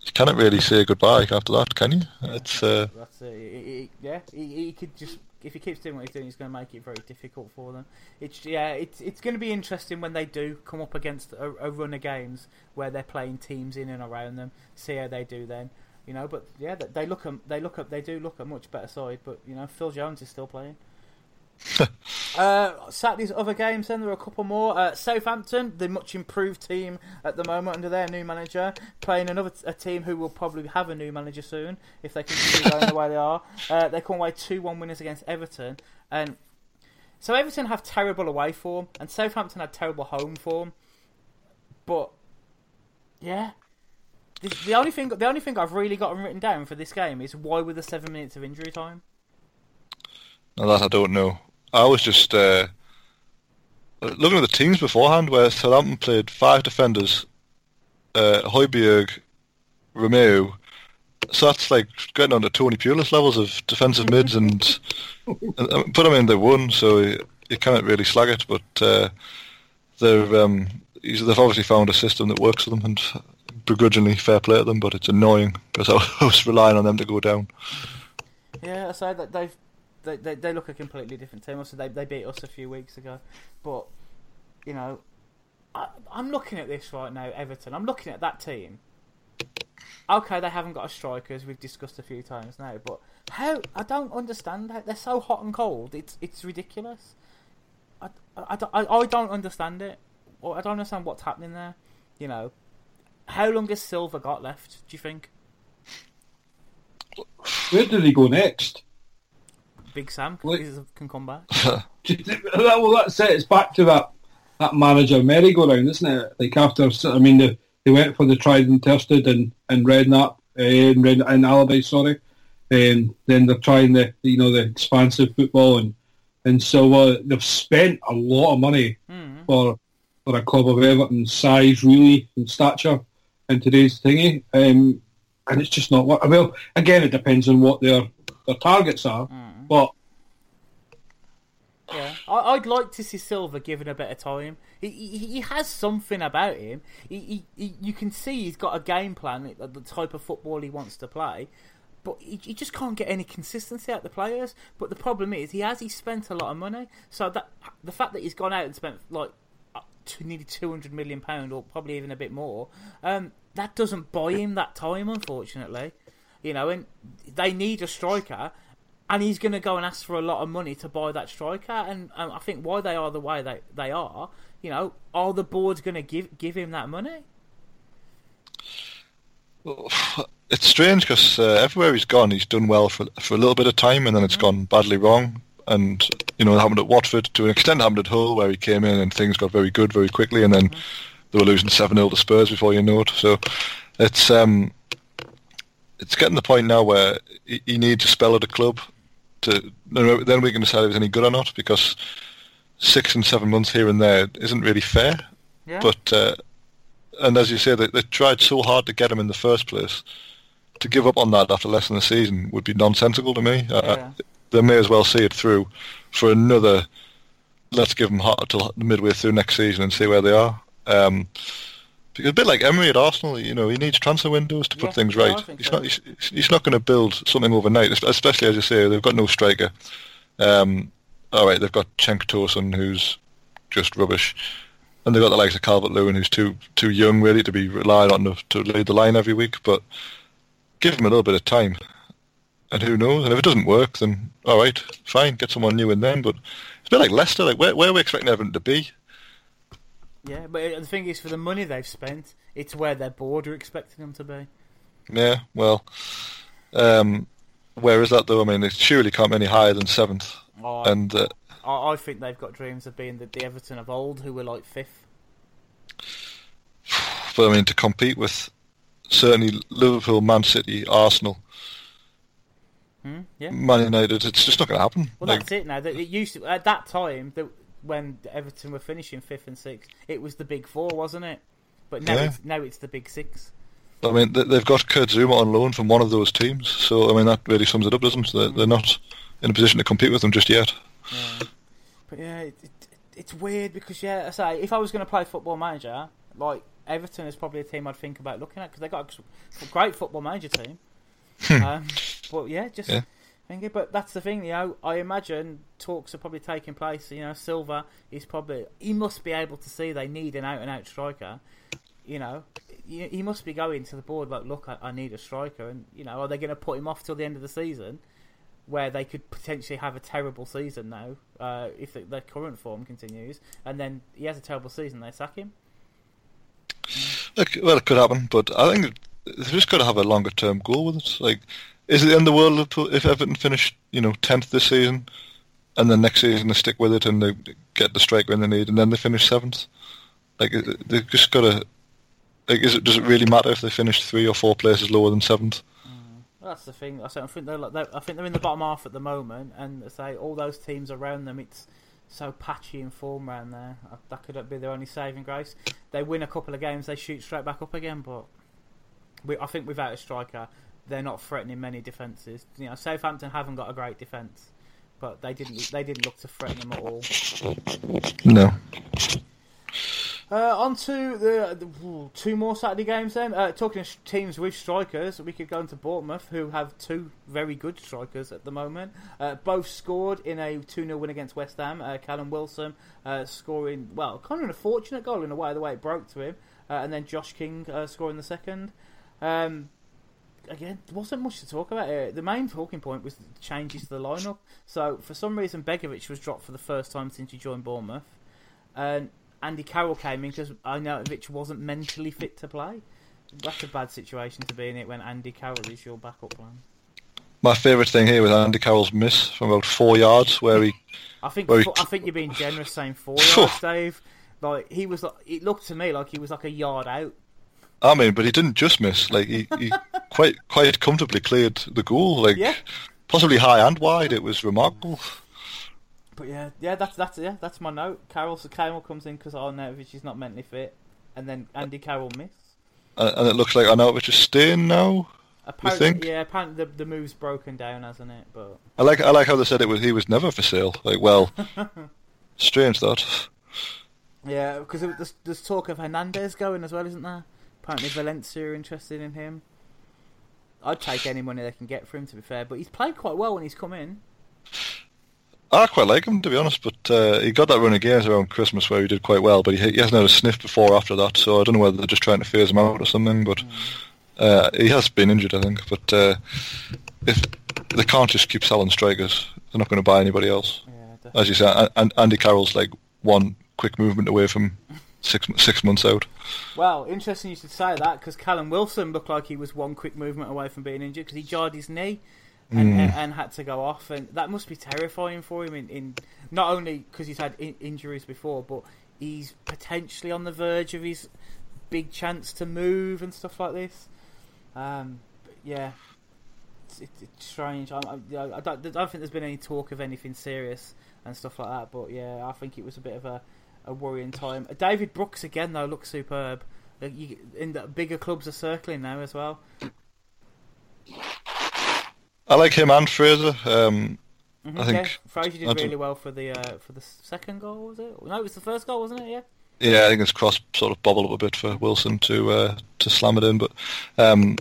you cannot really say goodbye after that, can you? It's uh, That's it. Yeah, he, he could just if he keeps doing what he's doing, he's going to make it very difficult for them. It's yeah, it's it's going to be interesting when they do come up against a, a run of games where they're playing teams in and around them. See how they do then, you know. But yeah, they- look a, they look up they do look a much better side. But you know, Phil Jones is still playing. uh, Saturday's other games, then there are a couple more. Uh, Southampton, the much improved team at the moment under their new manager, playing another a team who will probably have a new manager soon if they continue going the way they are. Uh, they come away two one winners against Everton, and so Everton have terrible away form, and Southampton had terrible home form. But yeah, the, the only thing the only thing I've really gotten written down for this game is why were the seven minutes of injury time? Now that I don't know. I was just uh, looking at the teams beforehand, where Southampton played five defenders, uh, Højbjerg, Romeu. So that's like getting on to Tony Pulis levels of defensive mids, and, and and put them in they won. So you, you can't really slag it, but uh, they've um, they've obviously found a system that works for them, and begrudgingly fair play to them. But it's annoying because I was relying on them to go down. Yeah, I say that they've they, they they look a completely different team. Also, they they beat us a few weeks ago, but you know, I, I'm looking at this right now, Everton. I'm looking at that team. Okay, they haven't got a striker, as we've discussed a few times now, but how I don't understand they're so hot and cold. It's it's ridiculous. I, I, I, I don't understand it. Or I don't understand what's happening there. You know, how long has Silva got left? Do you think? Where do they go next? Big Sam Wait. can, can come back. Do well, that's it. It's back to that that manager merry-go-round, isn't it? Like after, I mean, they, they went for the tried and tested and and Redknapp, uh, and Red and Allardyce, sorry, and then they're trying the you know the expansive football and and so uh, they've spent a lot of money Mm. for for a club of Everton's size, really, and stature in today's thingy, um, and it's just not what. Well, again, it depends on what their their targets are, Mm. but Yeah, I, I'd like to see Silva given a bit of time. He, he, he has something about him. He, he, he, you can see he's got a game plan, the the type of football he wants to play, but he, he just can't get any consistency out of the players. But the problem is, he has he spent a lot of money, so that the fact that he's gone out and spent like nearly two hundred million pound, or probably even a bit more, um, that doesn't buy him that time, unfortunately. You know, and they need a striker, and he's going to go and ask for a lot of money to buy that striker. And um, I think why they are the way they, they are, you know, are the boards going to give give him that money? It's strange because uh, everywhere he's gone, he's done well for for a little bit of time, and then it's gone badly wrong. And you know, it happened at Watford to an extent. It happened at Hull, where he came in and things got very good very quickly, and then they were losing seven 0 to Spurs before you know it. So it's um, it's getting the point now where he, he needs a spell at a club to then we can decide if he's any good or not. Because six and seven months here and there isn't really fair. Yeah. But uh, and as you say, they, they tried so hard to get him in the first place. To give up on that after less than a season would be nonsensical to me. I- they may as well see it through for another. Let's give them hot till midway through next season and see where they are. Um, a bit like Emery at Arsenal, you know, he needs transfer windows to put Yeah, things right. He's so. not. He's, he's not going to build something overnight, especially as you say, they've got no striker. Um, all right, they've got Cenk Tosun, who's just rubbish, and they've got the likes of Calvert Lewin, who's too too young really to be relied on to, to lead the line every week. But give him a little bit of time, and who knows? And if it doesn't work, then all right, fine, get someone new in then. But it's a bit like Leicester. Like where where are we expecting Everton to be? Yeah, but the thing is, for the money they've spent, it's where their board are expecting them to be. Yeah, well, um, where is that though? I mean, it surely can't be any higher than seventh. Oh, And uh, I, I think they've got dreams of being the, the Everton of old, who were like fifth. but I mean, to compete with certainly Liverpool, Man City, Arsenal, Hmm? Yeah. Man United, it's just not going to happen. Well, Like, that's it now. That it used to at that time that when Everton were finishing fifth and sixth, it was the big four, wasn't it? But now Yeah. it's now it's the big six. I mean, they- they've got Kurt Zouma on loan from one of those teams, so I mean that really sums it up, doesn't it? They're, they're not in a position to compete with them just yet. Yeah. But yeah, it, it, it's weird because yeah, I say if I was going to play Football Manager, like Everton is probably a team I'd think about looking at because they got a great Football Manager team. um, but yeah, just Yeah. But that's the thing, you know. I imagine talks are probably taking place. You know, Silva is probably he must be able to see they need an out and out striker. You know, he must be going to the board like, look, I, I need a striker, and you know, are they going to put him off till the end of the season? where they could potentially have a terrible season now uh, if the, their current form continues, and then he has a terrible season, they sack him. Look, well, it could happen, but I think they've just got to have a longer term goal with it. Like, is it of the world if- Everton finish, you know, tenth this season, and then next season they stick with it and they get the striker in they need, and then they finish seventh? Like, they've just got to. Like, is it does it really matter if they finish three or four places lower than seventh? Well, that's the thing. I think they're like they're, I think they're in the bottom half at the moment, and say all those teams around them, it's so patchy in form around there. That could be their only saving grace. They win a couple of games, they shoot straight back up again. But we, I think without a striker, they're not threatening many defences. You know, Southampton haven't got a great defence, but they didn't they didn't look to threaten them at all. No. Uh, on to the, the ooh, two more Saturday games then. Uh, talking of sh- teams with strikers, we could go into Bournemouth, who have two very good strikers at the moment. Uh, both scored in a 2 0 win against West Ham. Uh, Callum Wilson uh, scoring, well, kind of an unfortunate goal in a way, the way it broke to him. Uh, and then Josh King uh, scoring the second. Um, again, there wasn't much to talk about here. The main talking point was the changes to the lineup. So, for some reason, Begovic was dropped for the first time since he joined Bournemouth. And Andy Carroll came in because Arnautovic wasn't mentally fit to play. That's a bad situation to be in it when Andy Carroll is your backup plan. My favourite thing here was Andy Carroll's miss from about four yards, where he I think Well, he- I think you're being generous saying four yards, Dave. Like he was, like, it looked to me like he was like a yard out. I mean, but he didn't just miss. Like he, he quite quite comfortably cleared the goal. Like Yeah. possibly high and wide. It was remarkable. But yeah, yeah, that's that's yeah, that's my note. Carroll so Carroll comes in because Arnautovic is not mentally fit, and then Andy Carroll miss. And, and it looks like Arnautovic is staying now. Apparently, think? yeah, apparently the, the move's broken down, hasn't it? But I like I like how they said it was he was never for sale. Like well, strange that. Yeah, because there's, there's talk of Hernandez going as well, isn't there? Apparently Valencia are interested in him. I'd take any money they can get for him, to be fair. But he's played quite well when he's come in. I quite like him to be honest, but uh, he got that run of games around Christmas where he did quite well, but he, he hasn't had a sniff before after that. So I don't know whether they're just trying to phase him out or something. But uh, he has been injured, I think. But uh, if they can't just keep selling strikers, they're not going to buy anybody else. Yeah. As you say, A- An- Andy Carroll's like one quick movement away from six six months out. Well, interesting you should say that because Callum Wilson looked like he was one quick movement away from being injured because he jarred his knee and, and, and had to go off, and that must be terrifying for him. In, in not only because he's had in, injuries before, but he's potentially on the verge of his big chance to move and stuff like this. Um, but yeah, it's, it's, it's strange. I, I, I, don't, I don't think there's been any talk of anything serious and stuff like that. But yeah, I think it was a bit of a, a worrying time. David Brooks again though looks superb. Like you, in the bigger clubs are circling now as well. I like him and Fraser. Um, Mhm, I think- yeah, Fraser did really well for the uh, for the second goal, was it? No, it was the first goal, wasn't it? Yeah. Yeah, I think his cross sort of bobbled up a bit for Wilson to uh, to slam it in. But um,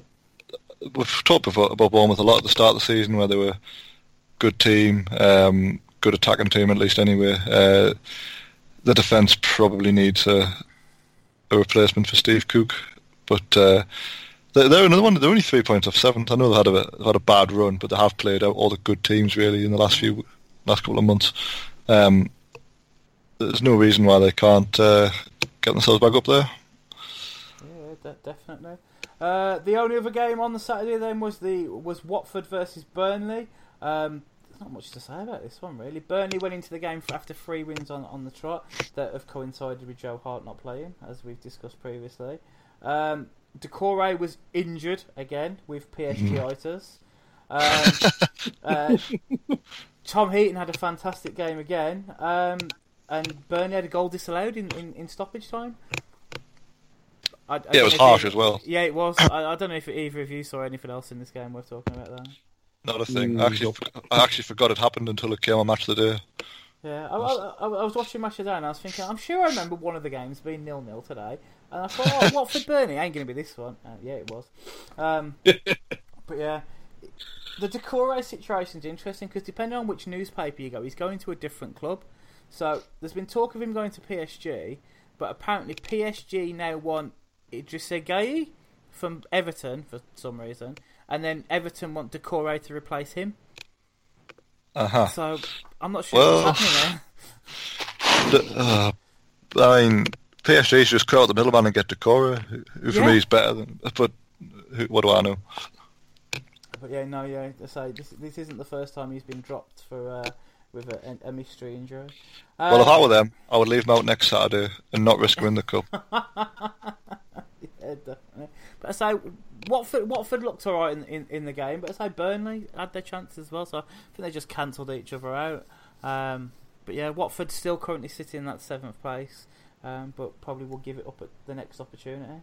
we've talked before about Bournemouth a lot at the start of the season, where they were good team, um, good attacking team at least. Anyway, uh, the defence probably needs a, a replacement for Steve Cook, but uh, They're, another one. They're only three points off seventh. I know they had a they had a bad run, but they have played out all the good teams really in the last few last couple of months. Um, there's no reason why they can't uh, get themselves back up there. Yeah, de- definitely. Uh, the only other game on the Saturday then was the was Watford versus Burnley. Um, not much to say about this one really. Burnley went into the game after three wins on, on the trot that have coincided with Joe Hart not playing, as we've discussed previously. Um, Doucouré was injured again with PSG-itis. Um, uh, Tom Heaton had a fantastic game again, um, and Burnley had a goal disallowed in, in, in stoppage time. I, I Yeah, it was harsh you- as well. Yeah, it was. I, I don't know if either of you saw anything else in this game worth talking about. There. Not a thing. Mm. I actually, I actually forgot it happened until it came on Match of the Day. Yeah, I, I, I, I was watching Match of the Day and I was thinking, I'm sure I remember one of the games being nil nil today, and I thought, oh, Watford Burnley ain't going to be this one. Uh, yeah, it was. Um, but yeah, the Doucouré situation's interesting because depending on which newspaper you go, he's going to a different club. So there's been talk of him going to PSG, but apparently PSG now want Idrissa Gueye from Everton for some reason, and then Everton want Doucouré to replace him. Uh huh. So I'm not sure Well- what's happening there. Uh, I mean, PSG should just out the middleman and get Doucouré, who, who for Yeah. me is better than. But who, what do I know? But yeah, no, yeah. I say this this isn't the first time he's been dropped for uh, with a, a mystery injury. Uh, Well, if I were them, I would leave him out next Saturday and not risk winning the cup. yeah, definitely. But I say Watford Watford looked alright in, in in the game, but as I say Burnley had their chances as well. So I think they just cancelled each other out. Um, but yeah, Watford still currently sitting in that seventh place, um, but probably will give it up at the next opportunity.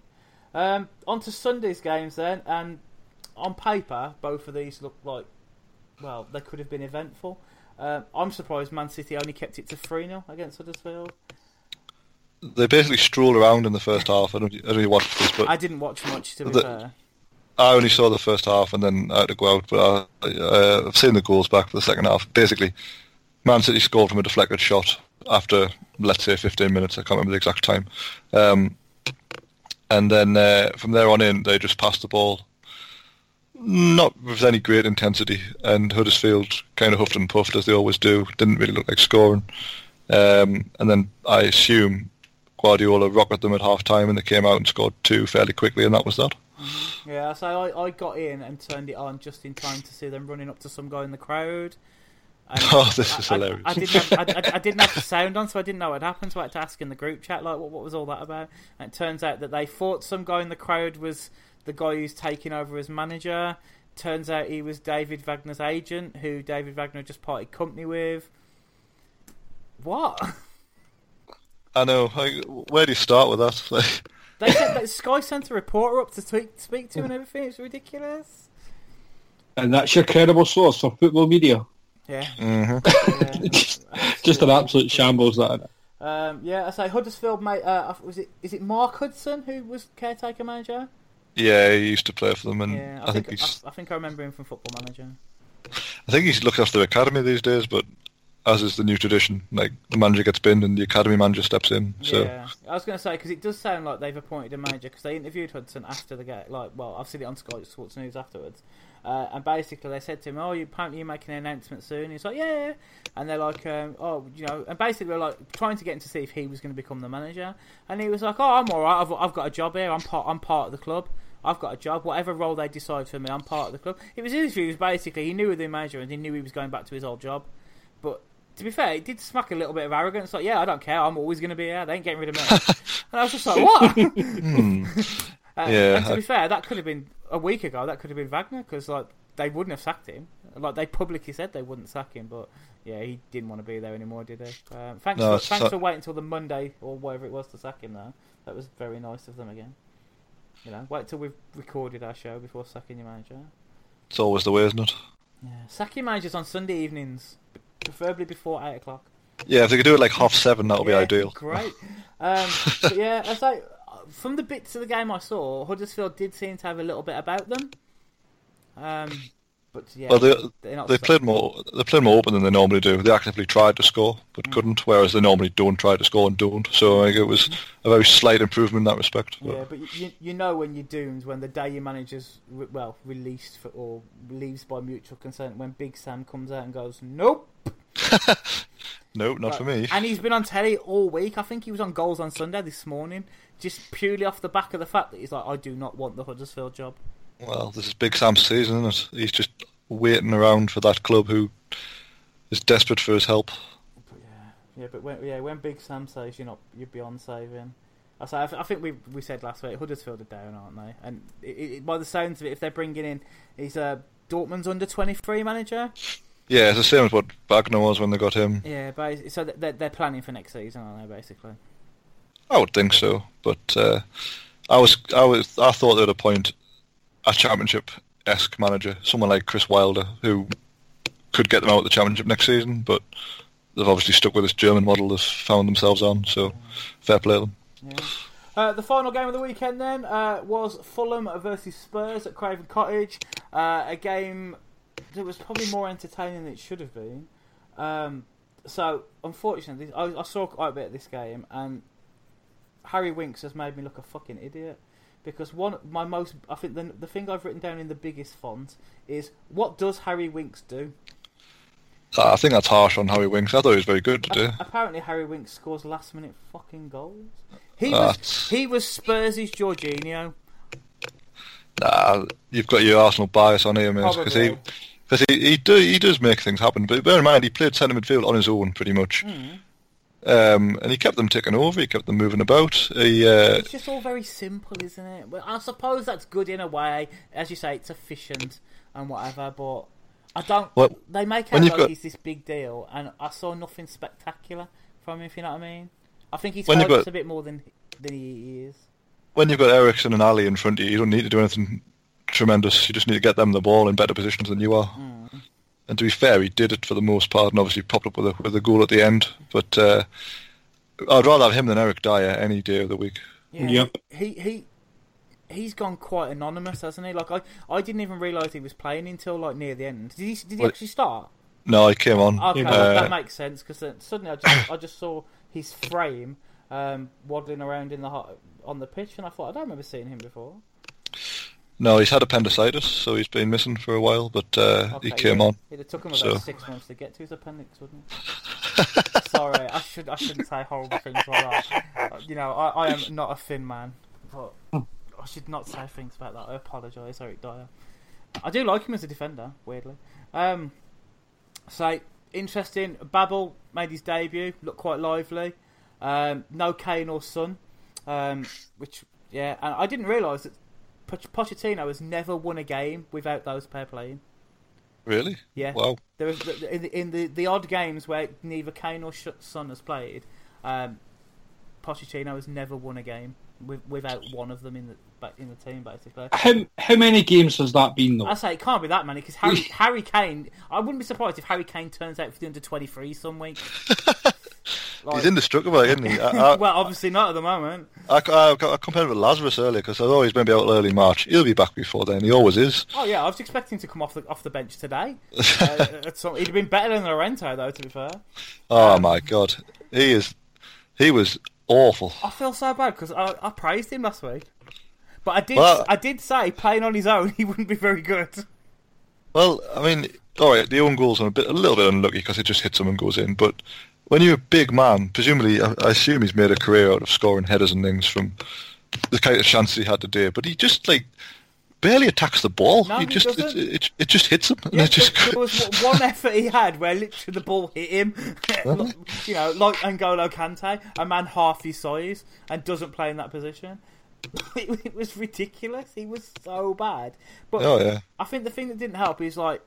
Um, on to Sunday's games then, and on paper, both of these look like well, they could have been eventful. Um, I'm surprised Man City only kept it to 3 0 against Huddersfield. They basically stroll around in the first half. I don't, I don't know if you watched this, but I didn't watch much, to be The- fair. I only saw the first half and then I had to go out. But I, uh, I've seen the goals back for the second half. Basically, Man City scored from a deflected shot after, let's say, 15 minutes. I can't remember the exact time. Um, and then uh, from there on in, they just passed the ball, not with any great intensity. And Huddersfield kind of huffed and puffed as they always do. Didn't really look like scoring. Um, and then I assume Guardiola rocketed them at half time and they came out and scored two fairly quickly, and that was that. Mm-hmm. Yeah, so I, I got in and turned it on just in time to see them running up to some guy in the crowd. And Oh, this is I, I- hilarious. I, didn't have, I, I, I didn't have the sound on, so I didn't know what happened. So I had to ask in the group chat, like, what, what was all that about? And it turns out that they thought some guy in the crowd was the guy who's taking over as manager. Turns out he was David Wagner's agent, who David Wagner just parted company with. What? I know. Where do you start with that? Like, They said that Sky sent a reporter up to speak, speak to him and everything. It's ridiculous. And that's your credible source for football media. Yeah. mhm. yeah. Just an absolute shambles that. Um, yeah, I say Huddersfield, mate. Uh, was it? Is it Mark Hudson who was caretaker manager? Yeah, he used to play for them, and Yeah, I, think, he's. I, I think I remember him from Football Manager. I think he's looking after the academy these days. But as is the new tradition, like the manager gets binned and the academy manager steps in. So Yeah, I was going to say because it does sound like they've appointed a manager because they interviewed Hudson after the game. Like, well, I've seen it on Sky Sports News afterwards, uh, and basically they said to him, "Oh, you apparently you're making an announcement soon." He's like, "Yeah,", yeah." and they're like, um, "Oh, you know," and basically they're like trying to get him to see if he was going to become the manager, and he was like, "Oh, I'm all right. I've, I've got a job here. I'm part. I'm part of the club." I've got a job, whatever role they decide for me, I'm part of the club. It was his views, basically. He knew the manager and he knew he was going back to his old job. But to be fair, it did smack a little bit of arrogance. Like, yeah, I don't care. I'm always going to be here. They ain't getting rid of me. and I was just like, what? hmm. Uh, Yeah, and to be fair, that could have been a week ago. That could have been Wagner because like they wouldn't have sacked him. Like they publicly said they wouldn't sack him, but yeah, he didn't want to be there anymore, did he? Um, thanks, No, for, thanks so- for waiting until the Monday or whatever it was to sack him. Though that was very nice of them again. You know, wait till we've recorded our show before sacking your manager. it's always the way, isn't it? Yeah, sack your managers on Sunday evenings, preferably before eight o'clock. Yeah, if they could do it like half seven, that would be ideal. Great. Um, but yeah, I say from the bits of the game I saw, Huddersfield did seem to have a little bit about them. Um, But yeah, Well, they they so- played more they played more open than they normally do. They actively tried to score but Mm. couldn't, whereas they normally don't try to score and don't. So think it was a very slight improvement in that respect. But Yeah, but you, you know when you're doomed when the day your manager's re- well released for, or leaves by mutual consent when Big Sam comes out and goes nope. no, not for me. And he's been on telly all week. I think he was on Goals on Sunday this morning, just purely off the back of the fact that he's like, I do not want the Huddersfield job. Well, this is Big Sam's season, isn't it? He's just waiting around for that club who is desperate for his help. But yeah, yeah, but when yeah when Big Sam says you're not you're beyond saving. I say I, th- I think we we said last week Huddersfield are down, aren't they? And it, it, by the sounds of it, if they're bringing in, he's a Dortmund's under twenty three manager. Yeah, it's the same as what Wagner was when they got him. Yeah, but so they're, they're planning for next season, aren't they? Basically. I would think so, but uh, I was I was I thought they'd appoint a championship esque manager, someone like Chris Wilder, who could get them out of the championship next season. But they've obviously stuck with this German model they've found themselves on. So fair play to them. Yeah. Uh, the final game of the weekend then uh, was Fulham versus Spurs at Craven Cottage. Uh, a game that was probably more entertaining than it should have been. Um, so, unfortunately, I, I saw quite a bit of this game, and Harry Winks has made me look a fucking idiot. Because one, my most, I think the the thing I've written down in the biggest font is what does Harry Winks do? I think that's harsh on Harry Winks. I thought he was very good today. Apparently, Harry Winks scores last minute fucking goals. He Ah, was he was Spurs' Jorginho. Nah, you've got your Arsenal bias on him because he because he he, do, he does make things happen. But bear in mind, he played centre midfield on his own pretty much, Mm. Um, and he kept them ticking over. He kept them moving about. He uh, It's just all very simple, isn't it? Well, I suppose that's good in a way. As you say, it's efficient and whatever, but I don't. Well, they make out like got- he's this big deal, and I saw nothing spectacular from him. If you know what I mean. I think he's you've got- a bit more than than he is. when you've got Eriksen and Alli in front of you, you don't need to do anything tremendous. You just need to get them the ball in better positions than you are. Mm. And to be fair, he did it for the most part, and obviously popped up with a with a goal at the end. But uh, I'd rather have him than Eric Dier any day of the week. Yeah, Yep. he he he's gone quite anonymous, hasn't he? Like I, I didn't even realise he was playing until like near the end. Did he? Did he Well- actually start? No, he came on. Okay, Uh, that makes sense because suddenly I just I just saw his frame um, waddling around in the on the pitch, and I thought I don't remember seeing him before. No, he's had appendicitis, so he's been missing for a while. But uh, he came yeah. on. It'd have took him about So- six months to get to his appendix, wouldn't it? Sorry, I should I shouldn't say horrible things like that. Uh, You know, I, I am not a thin man, but I should not say things about that. I apologise, Eric Dier. I do like him as a defender, weirdly. Um, so interesting. Babel made his debut, looked quite lively. Um, no Kane or Son, um, which yeah, and I didn't realise that Pochettino has never won a game without those pair playing. Really? Yeah. Wow. There was in the, in the the odd games where neither Kane or Son has played. Um, Pochettino has never won a game with, without one of them in the ba- in the team, basically. How how many games has that been though? I say it can't be that many because Harry Harry Kane. I wouldn't be surprised if Harry Kane turns out for the under twenty three some week. Like- He's indestructible, isn't he? I, I, well, obviously not at the moment. I, I, I compared him with Lazarus earlier because I thought he's maybe out early March. He'll be back before then. He always is. Oh yeah, I was expecting to come off the off the bench today. uh, some, he'd have been better than Llorente though. To be fair, Oh my god, he is. He was awful. I feel so bad because I, I praised him last week, but I did Well- I did say playing on his own he wouldn't be very good. Well, I mean, all right, the own goal's a bit, a little bit unlucky because it just hits him and goes in. But when you're a big man, presumably, I, I assume he's made a career out of scoring headers and things from the kind of chance he had today. But he just like barely attacks the ball. No, he he just it, it, it just hits him. And Yeah, it just there, was one effort he had where literally the ball hit him, you know, like N'Golo Kante, a man half his size and doesn't play in that position. It, it was ridiculous. He was so bad. But oh yeah. I think the thing that didn't help is like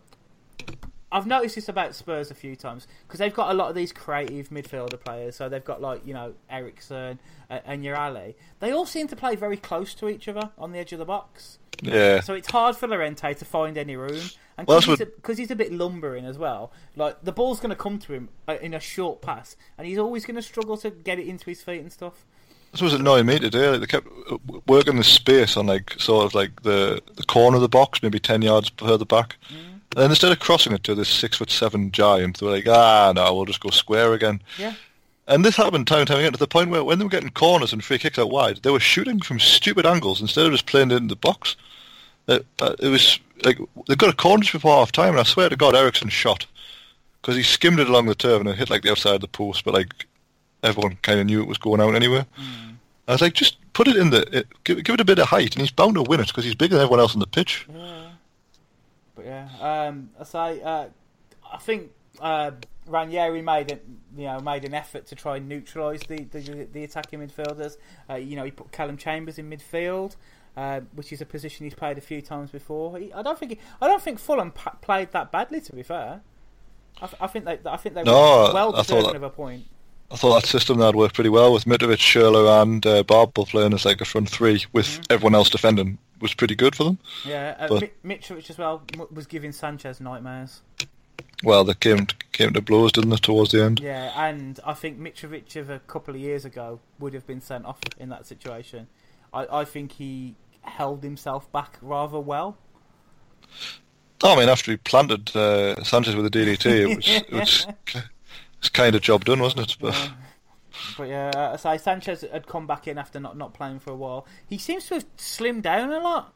I've noticed this about Spurs a few times because they've got a lot of these creative midfielder players. So they've got like you know Eriksen uh, and your Alli. They all seem to play very close to each other on the edge of the box. Yeah. So it's hard for Llorente to find any room, and because that's he's, a- he's a bit lumbering as well. Like the ball's going to come to him uh, in a short pass, and he's always going to struggle to get it into his feet and stuff. This was annoying me today. Like, they kept uh, working the space on like sort of like the the corner of the box, maybe ten yards further back, And then instead of crossing it to this six foot seven giant, they were like, ah, no, we'll just go square again. Yeah. And this happened time and time again to the point where when they were getting corners and free kicks out wide, they were shooting from stupid angles instead of just playing it in the box. Uh, uh, it was like they got a corner just before half time, and I swear to God, Eriksen shot because he skimmed it along the turf and it hit like the outside of the post, but like everyone kind of knew it was going out anyway. Mm. I was like, just put it in the it, give, give it a bit of height, and he's bound to win it because he's bigger than everyone else on the pitch. Yeah. Yeah, um, I say uh, I think uh, Ranieri made it, you know, made an effort to try and neutralise the, the the attacking midfielders. Uh, you know, he put Calum Chambers in midfield. Uh, which is a position he's played a few times before. He, I don't think he, I don't think Fulham p- played that badly. To be fair, I, th- I think they I think they No, were well I deserving that- of a point. I thought that system there worked pretty well with Mitrovic, Schürrle, and uh, Babel playing as like a front three with Mm-hmm. everyone else defending was pretty good for them. Yeah, uh, But- Mi- Mitrovic as well was giving Sanchez nightmares. Well, they came came to blows, didn't they, towards the end? Yeah, and I think Mitrovic of a couple of years ago would have been sent off in that situation. I, I think he held himself back rather well. I mean, after he planted uh, Sanchez with a DDT, it was it was, it was kind of job done, wasn't it? But But yeah, uh, so Sanchez had come back in after not, not playing for a while. He seems to have slimmed down a lot.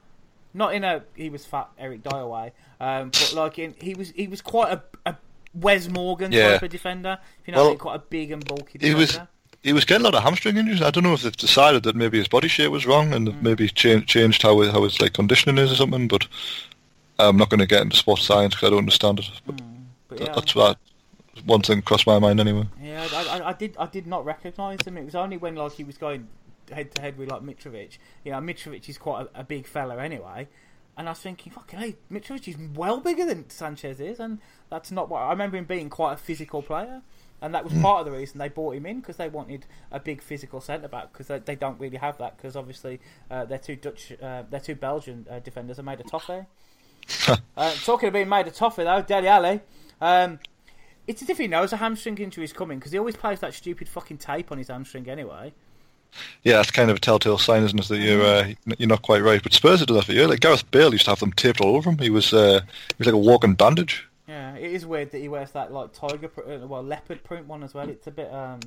Not in a he was fat Eric Dier way, um, but like in he was he was quite a, a Wes Morgan Yeah. type of defender. You know, Well, quite a big and bulky he was he was getting a lot of hamstring injuries. I don't know if they've decided that maybe his body shape was wrong and Mm. maybe changed changed how his, how his like conditioning is or something. But I'm not going to get into sports science because I don't understand it. But But yeah, that's what one thing crossed my mind anyway. Yeah, I, I, I did. I did not recognise him. It was only when like he was going head to head with like Mitrovic. You know, Mitrovic is quite a, a big fella anyway, and I was thinking, fucking hey, Mitrovic is well bigger than Sanchez is, and that's not what I remember him being quite a physical player. And that was part of the reason they brought him in because they wanted a big physical centre back because they, they don't really have that because obviously uh, their two Dutch, uh, their two Belgian uh, defenders are made of toffee. uh, talking of being made of toffee though, Dele Alli, um, it's as if he knows a hamstring injury is coming because he always plays that stupid fucking tape on his hamstring anyway. Yeah, that's kind of a telltale sign, isn't it, that you're uh, you're not quite right. But Spurs have done that for you. Like Gareth Bale used to have them taped all over him. He was uh, he was like a walking bandage. Yeah, it is weird that he wears that like tiger, pr- uh, well leopard print one as well. It's a bit, um,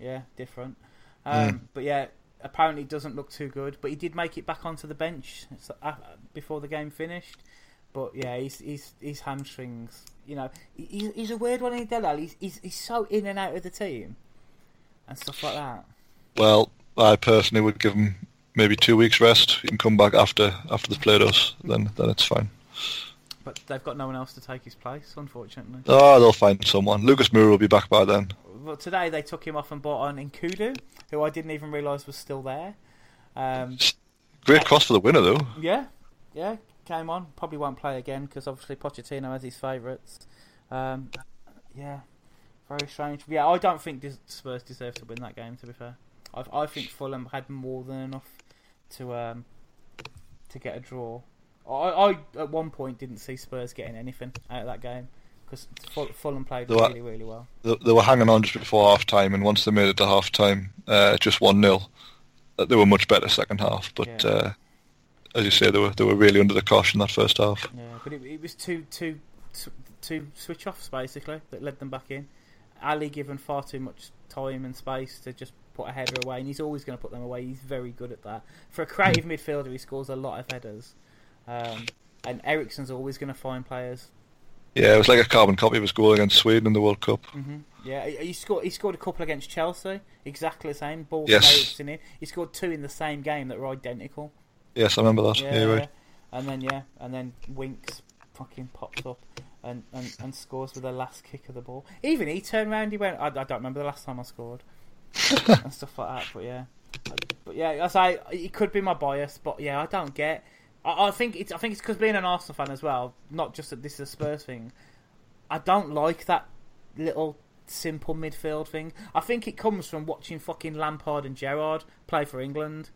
yeah, different. Um, But yeah, apparently it doesn't look too good. But he did make it back onto the bench before the game finished. But yeah, he's he's his hamstrings. You know, he- he's, he's a weird one in Delal. He's, he's he's so in and out of the team and stuff like that. Well, I personally would give him maybe two weeks rest. He can come back after after the play does. Then then it's fine. But they've got no one else to take his place, unfortunately. Oh, they'll find someone. Lucas Moura will be back by then. Well, today they took him off and bought on Nkoudou, who I didn't even realise was still there. Um, Great cross for the winner though. yeah, yeah, came on. Probably won't play again because obviously Pochettino has his favourites. Um, yeah, very strange. Yeah, I don't think Spurs deserve to win that game. To be fair, I, I think Fulham had more than enough to um, to get a draw. I, I at one point didn't see Spurs getting anything out of that game because Fulham played I- really, really well. They, they were hanging on just before half time, and once they made it to half time, uh, just one 0 they were much better second half. But Yeah. uh, as you say, they were they were really under the cosh in that first half. Yeah, but it, it was two two two switch offs basically that led them back in. Alli given far too much time and space to just put a header away, and he's always going to put them away. He's very good at that. For a creative midfielder, he scores a lot of headers. Um, and Eriksen's always going to find players. Yeah, it was like a carbon copy of his goal against Sweden in the World Cup. hmm Yeah, he he scored. He scored a couple against Chelsea, exactly the same. Ball Yes. in. He scored two in the same game that were identical. Yes, I remember that. Yeah, Yeah, right. and then yeah, and then Winks fucking pops up and, and, and scores with the last kick of the ball. Even he turned around, he went, I, I don't remember the last time I scored, and stuff like that. But yeah, but yeah, as I say it could be my bias, but yeah, I don't get. I, I think it's I think it's because being an Arsenal fan as well, not just that this is a Spurs thing. I don't like that little simple midfield thing. I think it comes from watching fucking Lampard and Gerrard play for England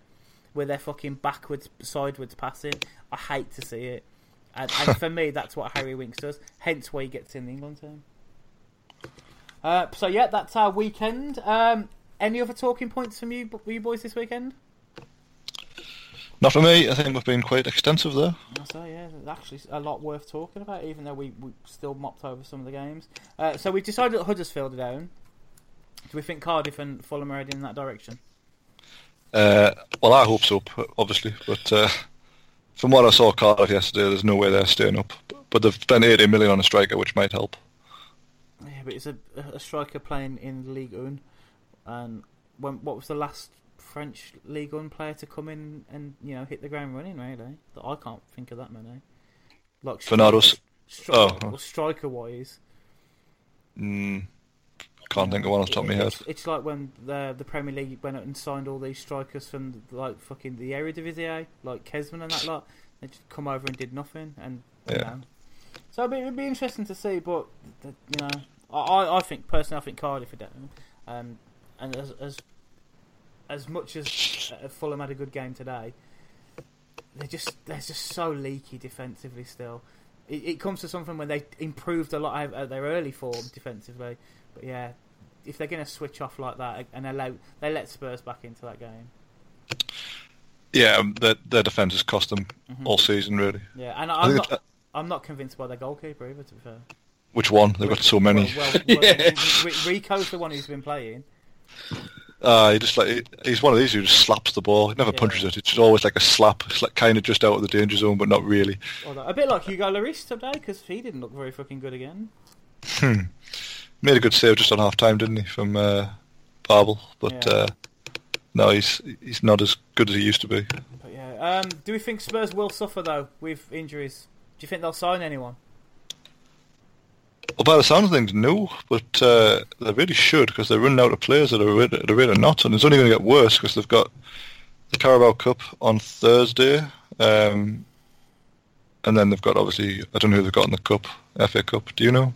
where they're fucking backwards, sideways passing. I hate to see it. And, and for me, that's what Harry Winks does. Hence why he gets in the England team. Uh, so yeah, that's our weekend. Um, any other talking points from you, you boys, this weekend? Not for me. I think we've been quite extensive there. So yeah, actually a lot worth talking about, even though we, we still mopped over some of the games. Uh, so we decided that Huddersfield are down. Do we think Cardiff and Fulham are heading in that direction? Uh, well, I hope so, obviously. But uh, from what I saw Cardiff yesterday, there's no way they're staying up. But they've spent 80 million on a striker, which might help. Yeah, but it's a, a striker playing in League 1, and when what was the last French League 1 player to come in and you know hit the ground running? Really, That- I can't think of that many. Like Bernardo's. stri- oh. well, striker wise, Mm, can't think of one off the top of my head. It's, it's like when the the Premier League went out and signed all these strikers from like fucking the Eredivisie, like Kezman and that lot. They just come over and did nothing, and you Yeah. know. So it'd be, it'd be interesting to see, but you know, I- I think personally I think Cardiff are down, um, and as as as much as uh, Fulham had a good game today, they're just they're just so leaky defensively still. It, it comes to something when they improved a lot of their early form defensively, but yeah, if they're going to switch off like that and allow they let Spurs back into that game, Yeah, um, their, their defence has cost them Mhm. all season, really. yeah, and I'm not I'm not convinced by their goalkeeper either. To be fair, which one? They've got so many. Well, well, well, R- Rico's the one who's been playing. Uh, he just like he's one of these who just slaps the ball. He never Yeah. punches it. It's just always like a slap. It's like kind of just out of the danger zone, but not really. Although, a bit like Hugo Lloris today because he didn't look very fucking good again. Hmm. Made a good save just on half time, didn't he, from uh, Babel? But Yeah. uh, no, he's he's not as good as he used to be. But yeah, um, do we think Spurs will suffer though with injuries? Do you think they'll sign anyone? Well, by the sound of things, no, but uh, they really should because they're running out of players at a rate, at a rate of knots, and it's only going to get worse because they've got the Carabao Cup on Thursday, um, and then they've got obviously I don't know who they've got in the cup, FA Cup. Do you know?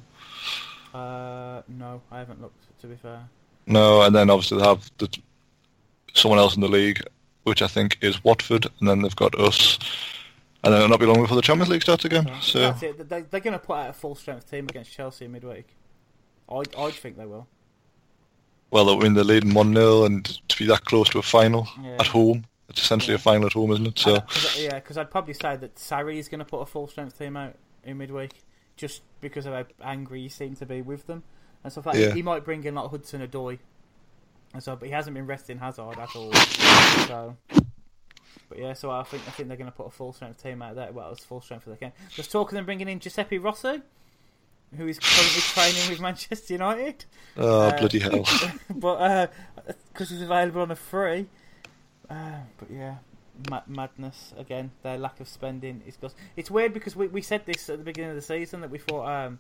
Uh, no, I haven't looked. To be fair, No, and then obviously they have the, someone else in the league, which I think is Watford, and then they've got us, and then it'll not be long before the Champions League starts again. So that's it. They, they're going to put out a full strength team against Chelsea in midweek. I'd, I'd think they will. well, I mean they're leading one 0 and to be that close to a final Yeah. at home, it's essentially Yeah. a final at home, isn't it? So And- 'cause- yeah, because I'd probably say that Sarri is going to put a full strength team out in midweek, just because of how angry he seemed to be with them and stuff like. Yeah. He might bring in like Hudson Odoi, and so, but he hasn't been resting Hazard at all. so, but yeah, so I think I think they're going to put a full strength team out there. Well, it's full strength for the game. Just talking of them bringing in Giuseppe Rossi, who is currently training with Manchester United oh Uh, bloody hell! but because he's available on a free. Uh, but yeah, ma- madness again. Their lack of spending is cost. It's weird because we we said this at the beginning of the season that we thought um,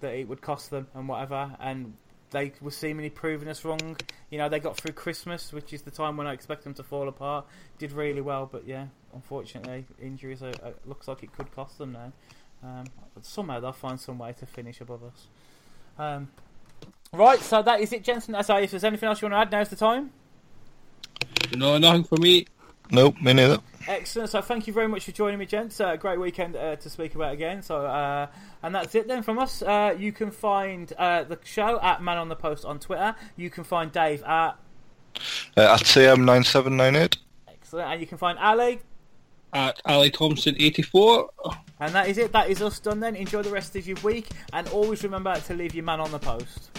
that it would cost them and whatever, and they were seemingly proving us wrong. You know, they got through Christmas, which is the time when I expect them to fall apart. Did really well, but yeah, unfortunately, injuries are, are, looks like it could cost them now. Um, but somehow they'll find some way to finish above us. Um, right, so that is it, Jensen. So if there's anything else you want to add, now's the time. No, nothing for me. Nope, me neither. Excellent. So thank you very much for joining me, gents. Uh, great weekend uh, to speak about again. So uh, and that's it then from us. Uh, you can find uh, the show at Man on the Post on Twitter. You can find Dave at Uh, at CM nine seven nine eight. excellent, and you can find Ali. At Ali Thompson 84. And that is it. That is us done then. Enjoy the rest of your week, and always remember to leave your man on the post.